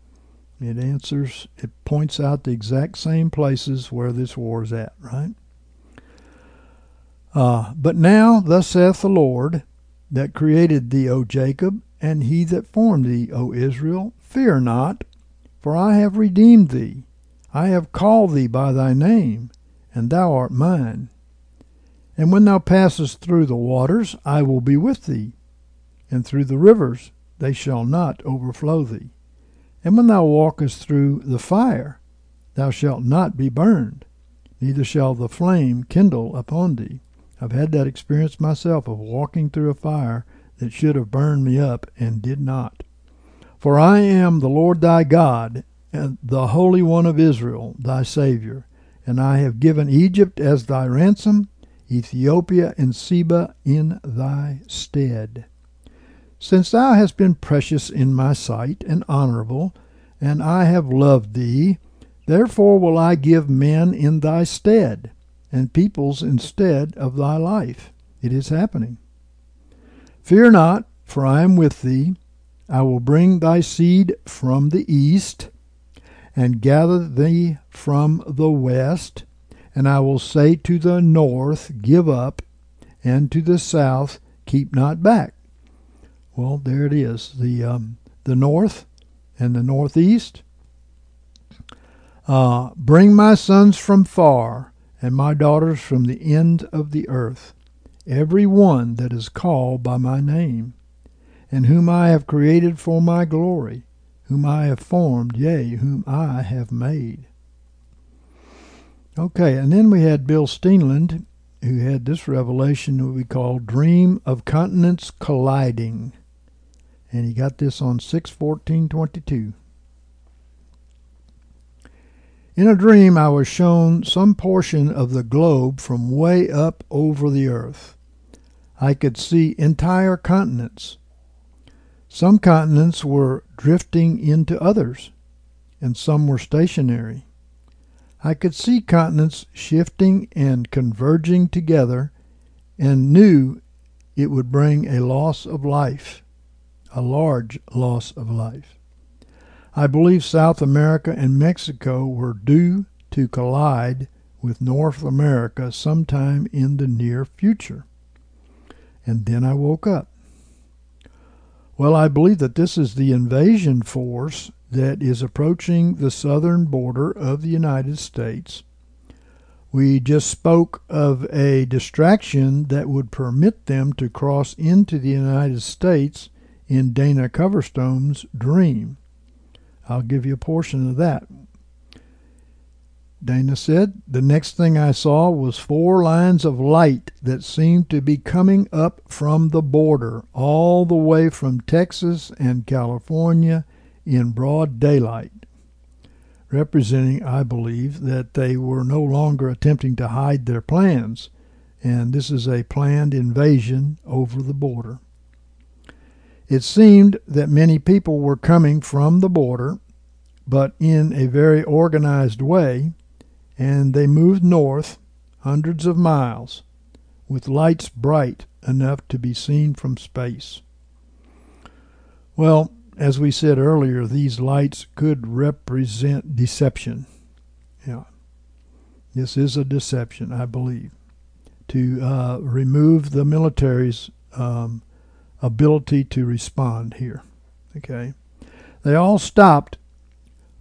It answers, it points out the exact same places where this war is at, right? Uh, but now, thus saith the Lord, that created thee, O Jacob, and he that formed thee, O Israel, fear not, for I have redeemed thee. I have called thee by thy name, and thou art mine. And when thou passest through the waters, I will be with thee, and through the rivers, they shall not overflow thee. And when thou walkest through the fire, thou shalt not be burned, neither shall the flame kindle upon thee. I've had that experience myself of walking through a fire that should have burned me up and did not. For I am the Lord thy God, and the Holy One of Israel, thy Saviour. And I have given Egypt as thy ransom, Ethiopia and Seba in thy stead. Since thou hast been precious in my sight and honorable, and I have loved thee, therefore will I give men in thy stead, and peoples instead of thy life. It is happening. Fear not, for I am with thee. I will bring thy seed from the east, and gather thee from the west, and I will say to the north, Give up, and to the south, Keep not back. Well, there it is. The um, the north and the northeast. Uh, bring my sons from far, and my daughters from the end of the earth, every one that is called by my name, and whom I have created for my glory, whom I have formed, yea, whom I have made. Okay, and then we had Bill Steenland, who had this revelation that we call Dream of Continents Colliding and he got this on 61422. In a dream, I was shown some portion of the globe from way up over the earth. I could see entire continents. Some continents were drifting into others, and some were stationary. I could see continents shifting and converging together and knew it would bring a loss of life a large loss of life. I believe South America and Mexico were due to collide with North America sometime in the near future. And then I woke up. Well, I believe that this is the invasion force that is approaching the southern border of the United States. We just spoke of a distraction that would permit them to cross into the United States in Dana Coverstone's dream. I'll give you a portion of that. Dana said, The next thing I saw was four lines of light that seemed to be coming up from the border, all the way from Texas and California in broad daylight, representing, I believe, that they were no longer attempting to hide their plans, and this is a planned invasion over the border. It seemed that many people were coming from the border, but in a very organized way, and they moved north hundreds of miles with lights bright enough to be seen from space. Well, as we said earlier, these lights could represent deception. Yeah. This is a deception, I believe, to uh, remove the military's um, ability to respond here. Okay. They all stopped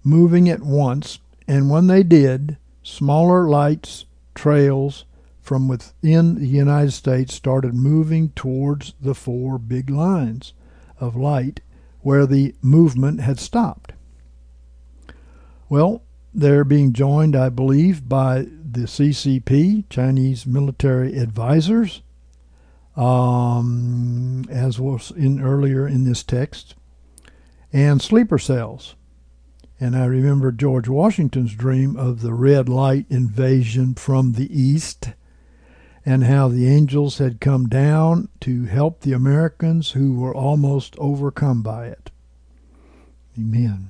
moving at once, and when they did, smaller lights, trails from within the United States started moving towards the four big lines of light where the movement had stopped. Well, they're being joined, I believe, by the CCP, Chinese military advisors, um, as was in earlier in this text, and sleeper cells. And I remember George Washington's dream of the red light invasion from the east and how the angels had come down to help the Americans who were almost overcome by it. Amen.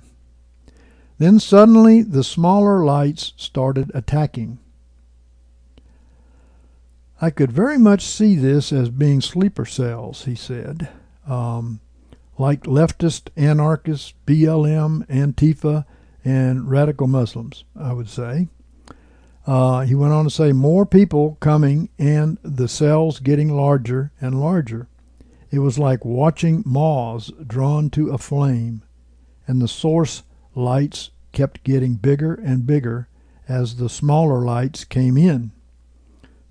Then suddenly the smaller lights started attacking. I could very much see this as being sleeper cells, he said. Um, like leftist anarchists, BLM, Antifa, and radical Muslims, I would say. Uh, he went on to say, more people coming and the cells getting larger and larger. It was like watching moths drawn to a flame, and the source lights kept getting bigger and bigger as the smaller lights came in.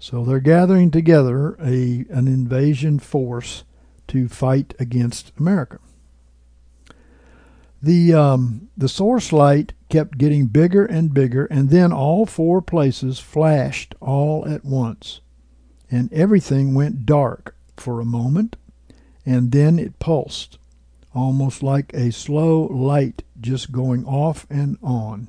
So they're gathering together a, an invasion force to fight against America. The um, the source light kept getting bigger and bigger, and then all four places flashed all at once, and everything went dark for a moment, and then it pulsed, almost like a slow light just going off and on.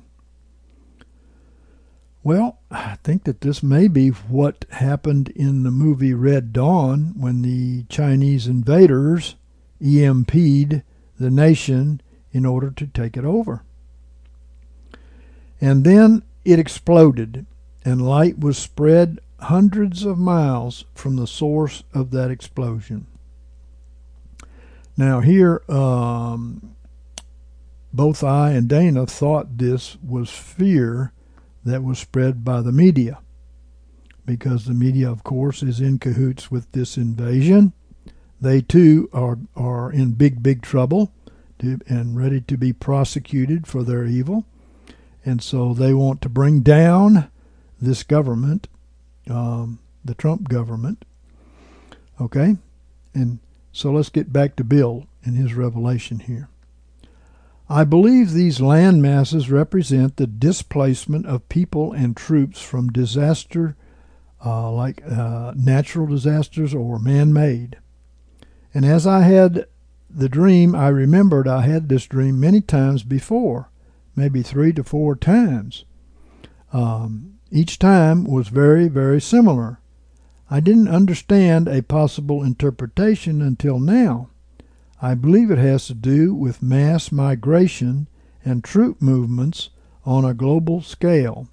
Well, I think that this may be what happened in the movie Red Dawn when the Chinese invaders EMP'd the nation in order to take it over. And then it exploded, and light was spread hundreds of miles from the source of that explosion. Now, here, um, both I and Dana thought this was fear that was spread by the media because the media, of course, is in cahoots with this invasion. They too are, are in big, big trouble to, and ready to be prosecuted for their evil. And so they want to bring down this government, um, the Trump government. Okay? And so let's get back to Bill and his revelation here. I believe these land masses represent the displacement of people and troops from disaster uh, like uh, natural disasters or man made. And as I had the dream, I remembered I had this dream many times before, maybe three to four times. Um, each time was very, very similar. I didn't understand a possible interpretation until now. I believe it has to do with mass migration and troop movements on a global scale.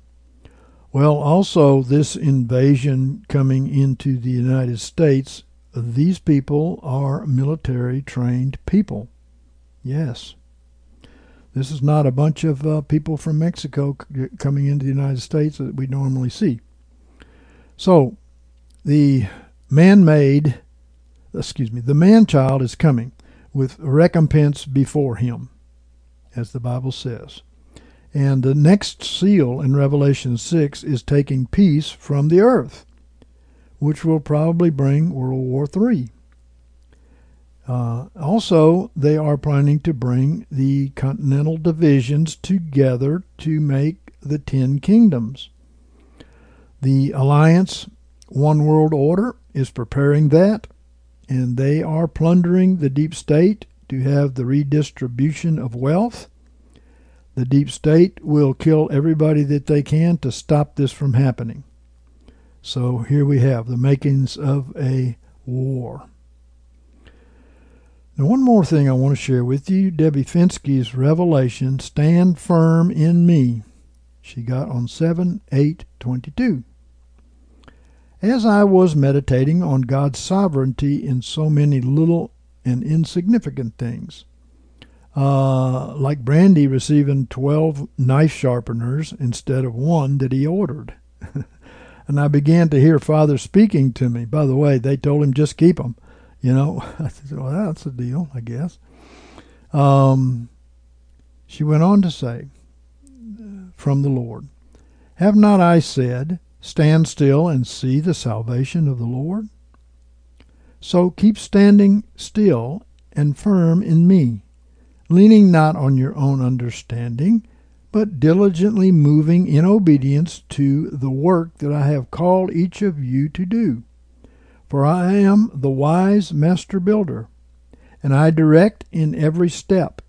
Well, also, this invasion coming into the United States, these people are military trained people. Yes. This is not a bunch of uh, people from Mexico c- coming into the United States that we normally see. So, the man made, excuse me, the man child is coming with recompense before him, as the Bible says. And the next seal in Revelation 6 is taking peace from the earth, which will probably bring World War III. Uh, also, they are planning to bring the continental divisions together to make the Ten Kingdoms. The Alliance One World Order is preparing that and they are plundering the deep state to have the redistribution of wealth. The deep state will kill everybody that they can to stop this from happening. So here we have the makings of a war. Now, one more thing I want to share with you Debbie Finsky's revelation, Stand Firm in Me. She got on 7 8 22. As I was meditating on God's sovereignty in so many little and insignificant things, uh, like Brandy receiving 12 knife sharpeners instead of one that he ordered. [LAUGHS] and I began to hear Father speaking to me. By the way, they told him just keep them. You know, [LAUGHS] I said, well, that's a deal, I guess. Um, she went on to say, from the Lord, Have not I said, Stand still and see the salvation of the Lord? So keep standing still and firm in me, leaning not on your own understanding, but diligently moving in obedience to the work that I have called each of you to do. For I am the wise master builder, and I direct in every step,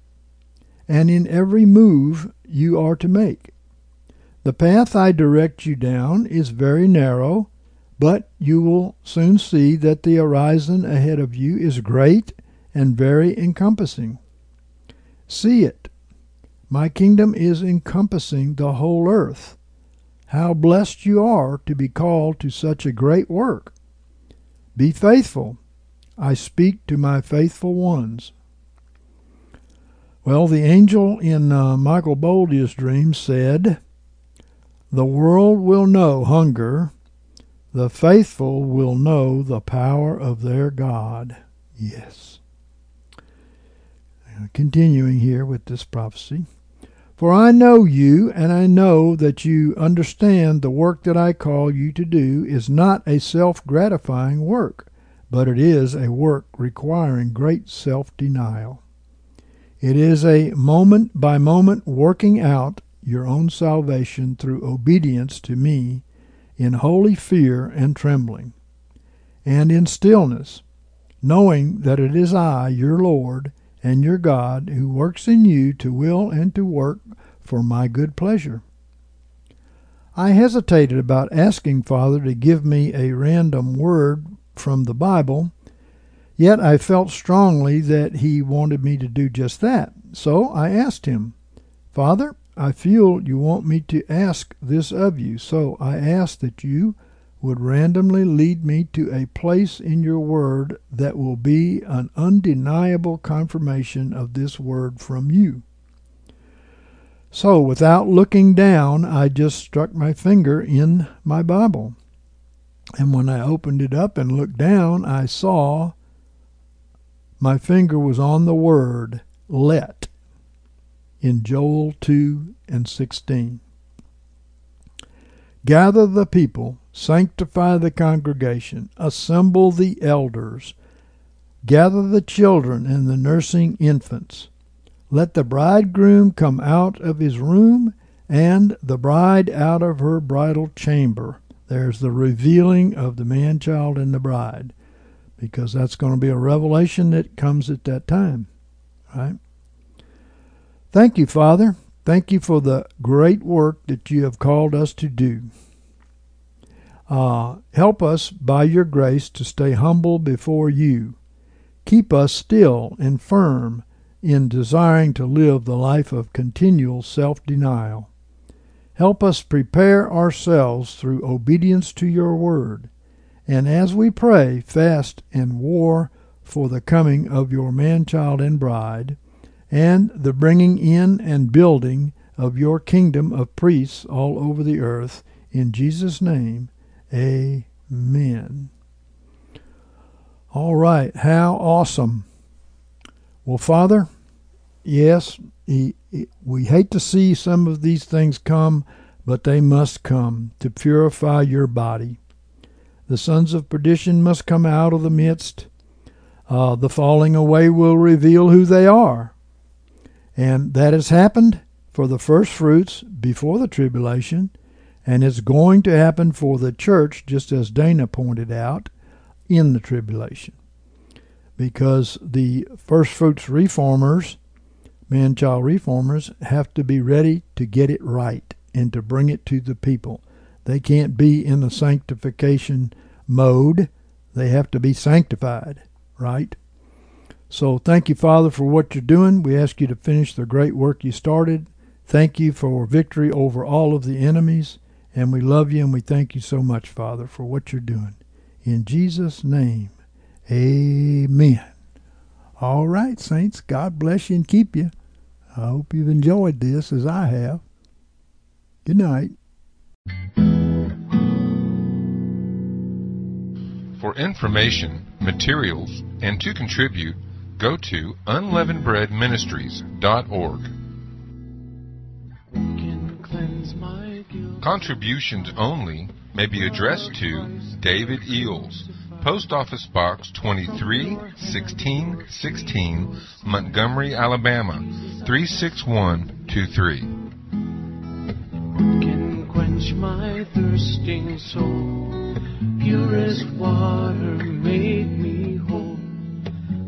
and in every move you are to make. The path I direct you down is very narrow, but you will soon see that the horizon ahead of you is great and very encompassing. See it. My kingdom is encompassing the whole earth. How blessed you are to be called to such a great work. Be faithful. I speak to my faithful ones. Well, the angel in uh, Michael Boldea's dream said, The world will know hunger, the faithful will know the power of their God. Yes. Continuing here with this prophecy. For I know you, and I know that you understand the work that I call you to do is not a self gratifying work, but it is a work requiring great self denial. It is a moment by moment working out your own salvation through obedience to me in holy fear and trembling, and in stillness, knowing that it is I, your Lord, and your God, who works in you to will and to work for my good pleasure. I hesitated about asking Father to give me a random word from the Bible, yet I felt strongly that he wanted me to do just that. So I asked him, Father, I feel you want me to ask this of you, so I ask that you would randomly lead me to a place in your word that will be an undeniable confirmation of this word from you. So, without looking down, I just struck my finger in my Bible. And when I opened it up and looked down, I saw my finger was on the word let in Joel 2 and 16. Gather the people, sanctify the congregation, assemble the elders, gather the children and the nursing infants. Let the bridegroom come out of his room, and the bride out of her bridal chamber. There's the revealing of the man child and the bride, because that's going to be a revelation that comes at that time. Right? Thank you, Father. Thank you for the great work that you have called us to do. Uh, help us by your grace to stay humble before you. Keep us still and firm in desiring to live the life of continual self denial. Help us prepare ourselves through obedience to your word, and as we pray, fast, and war for the coming of your man child and bride, and the bringing in and building of your kingdom of priests all over the earth. In Jesus' name, amen. All right, how awesome. Well, Father, yes, he, he, we hate to see some of these things come, but they must come to purify your body. The sons of perdition must come out of the midst. Uh, the falling away will reveal who they are. And that has happened for the first fruits before the tribulation, and it's going to happen for the church, just as Dana pointed out, in the tribulation. Because the first fruits reformers, man child reformers, have to be ready to get it right and to bring it to the people. They can't be in the sanctification mode, they have to be sanctified, right? So thank you, Father, for what you're doing. We ask you to finish the great work you started. Thank you for victory over all of the enemies. And we love you and we thank you so much, Father, for what you're doing. In Jesus' name, amen. All right, Saints. God bless you and keep you. I hope you've enjoyed this as I have. Good night. For information, materials, and to contribute, go to unleavenedbreadministries.org. Contributions only may be addressed to David Eells, Post Office Box 23 16 16, Montgomery, Alabama 36123. my thirsting soul. Purest water make me.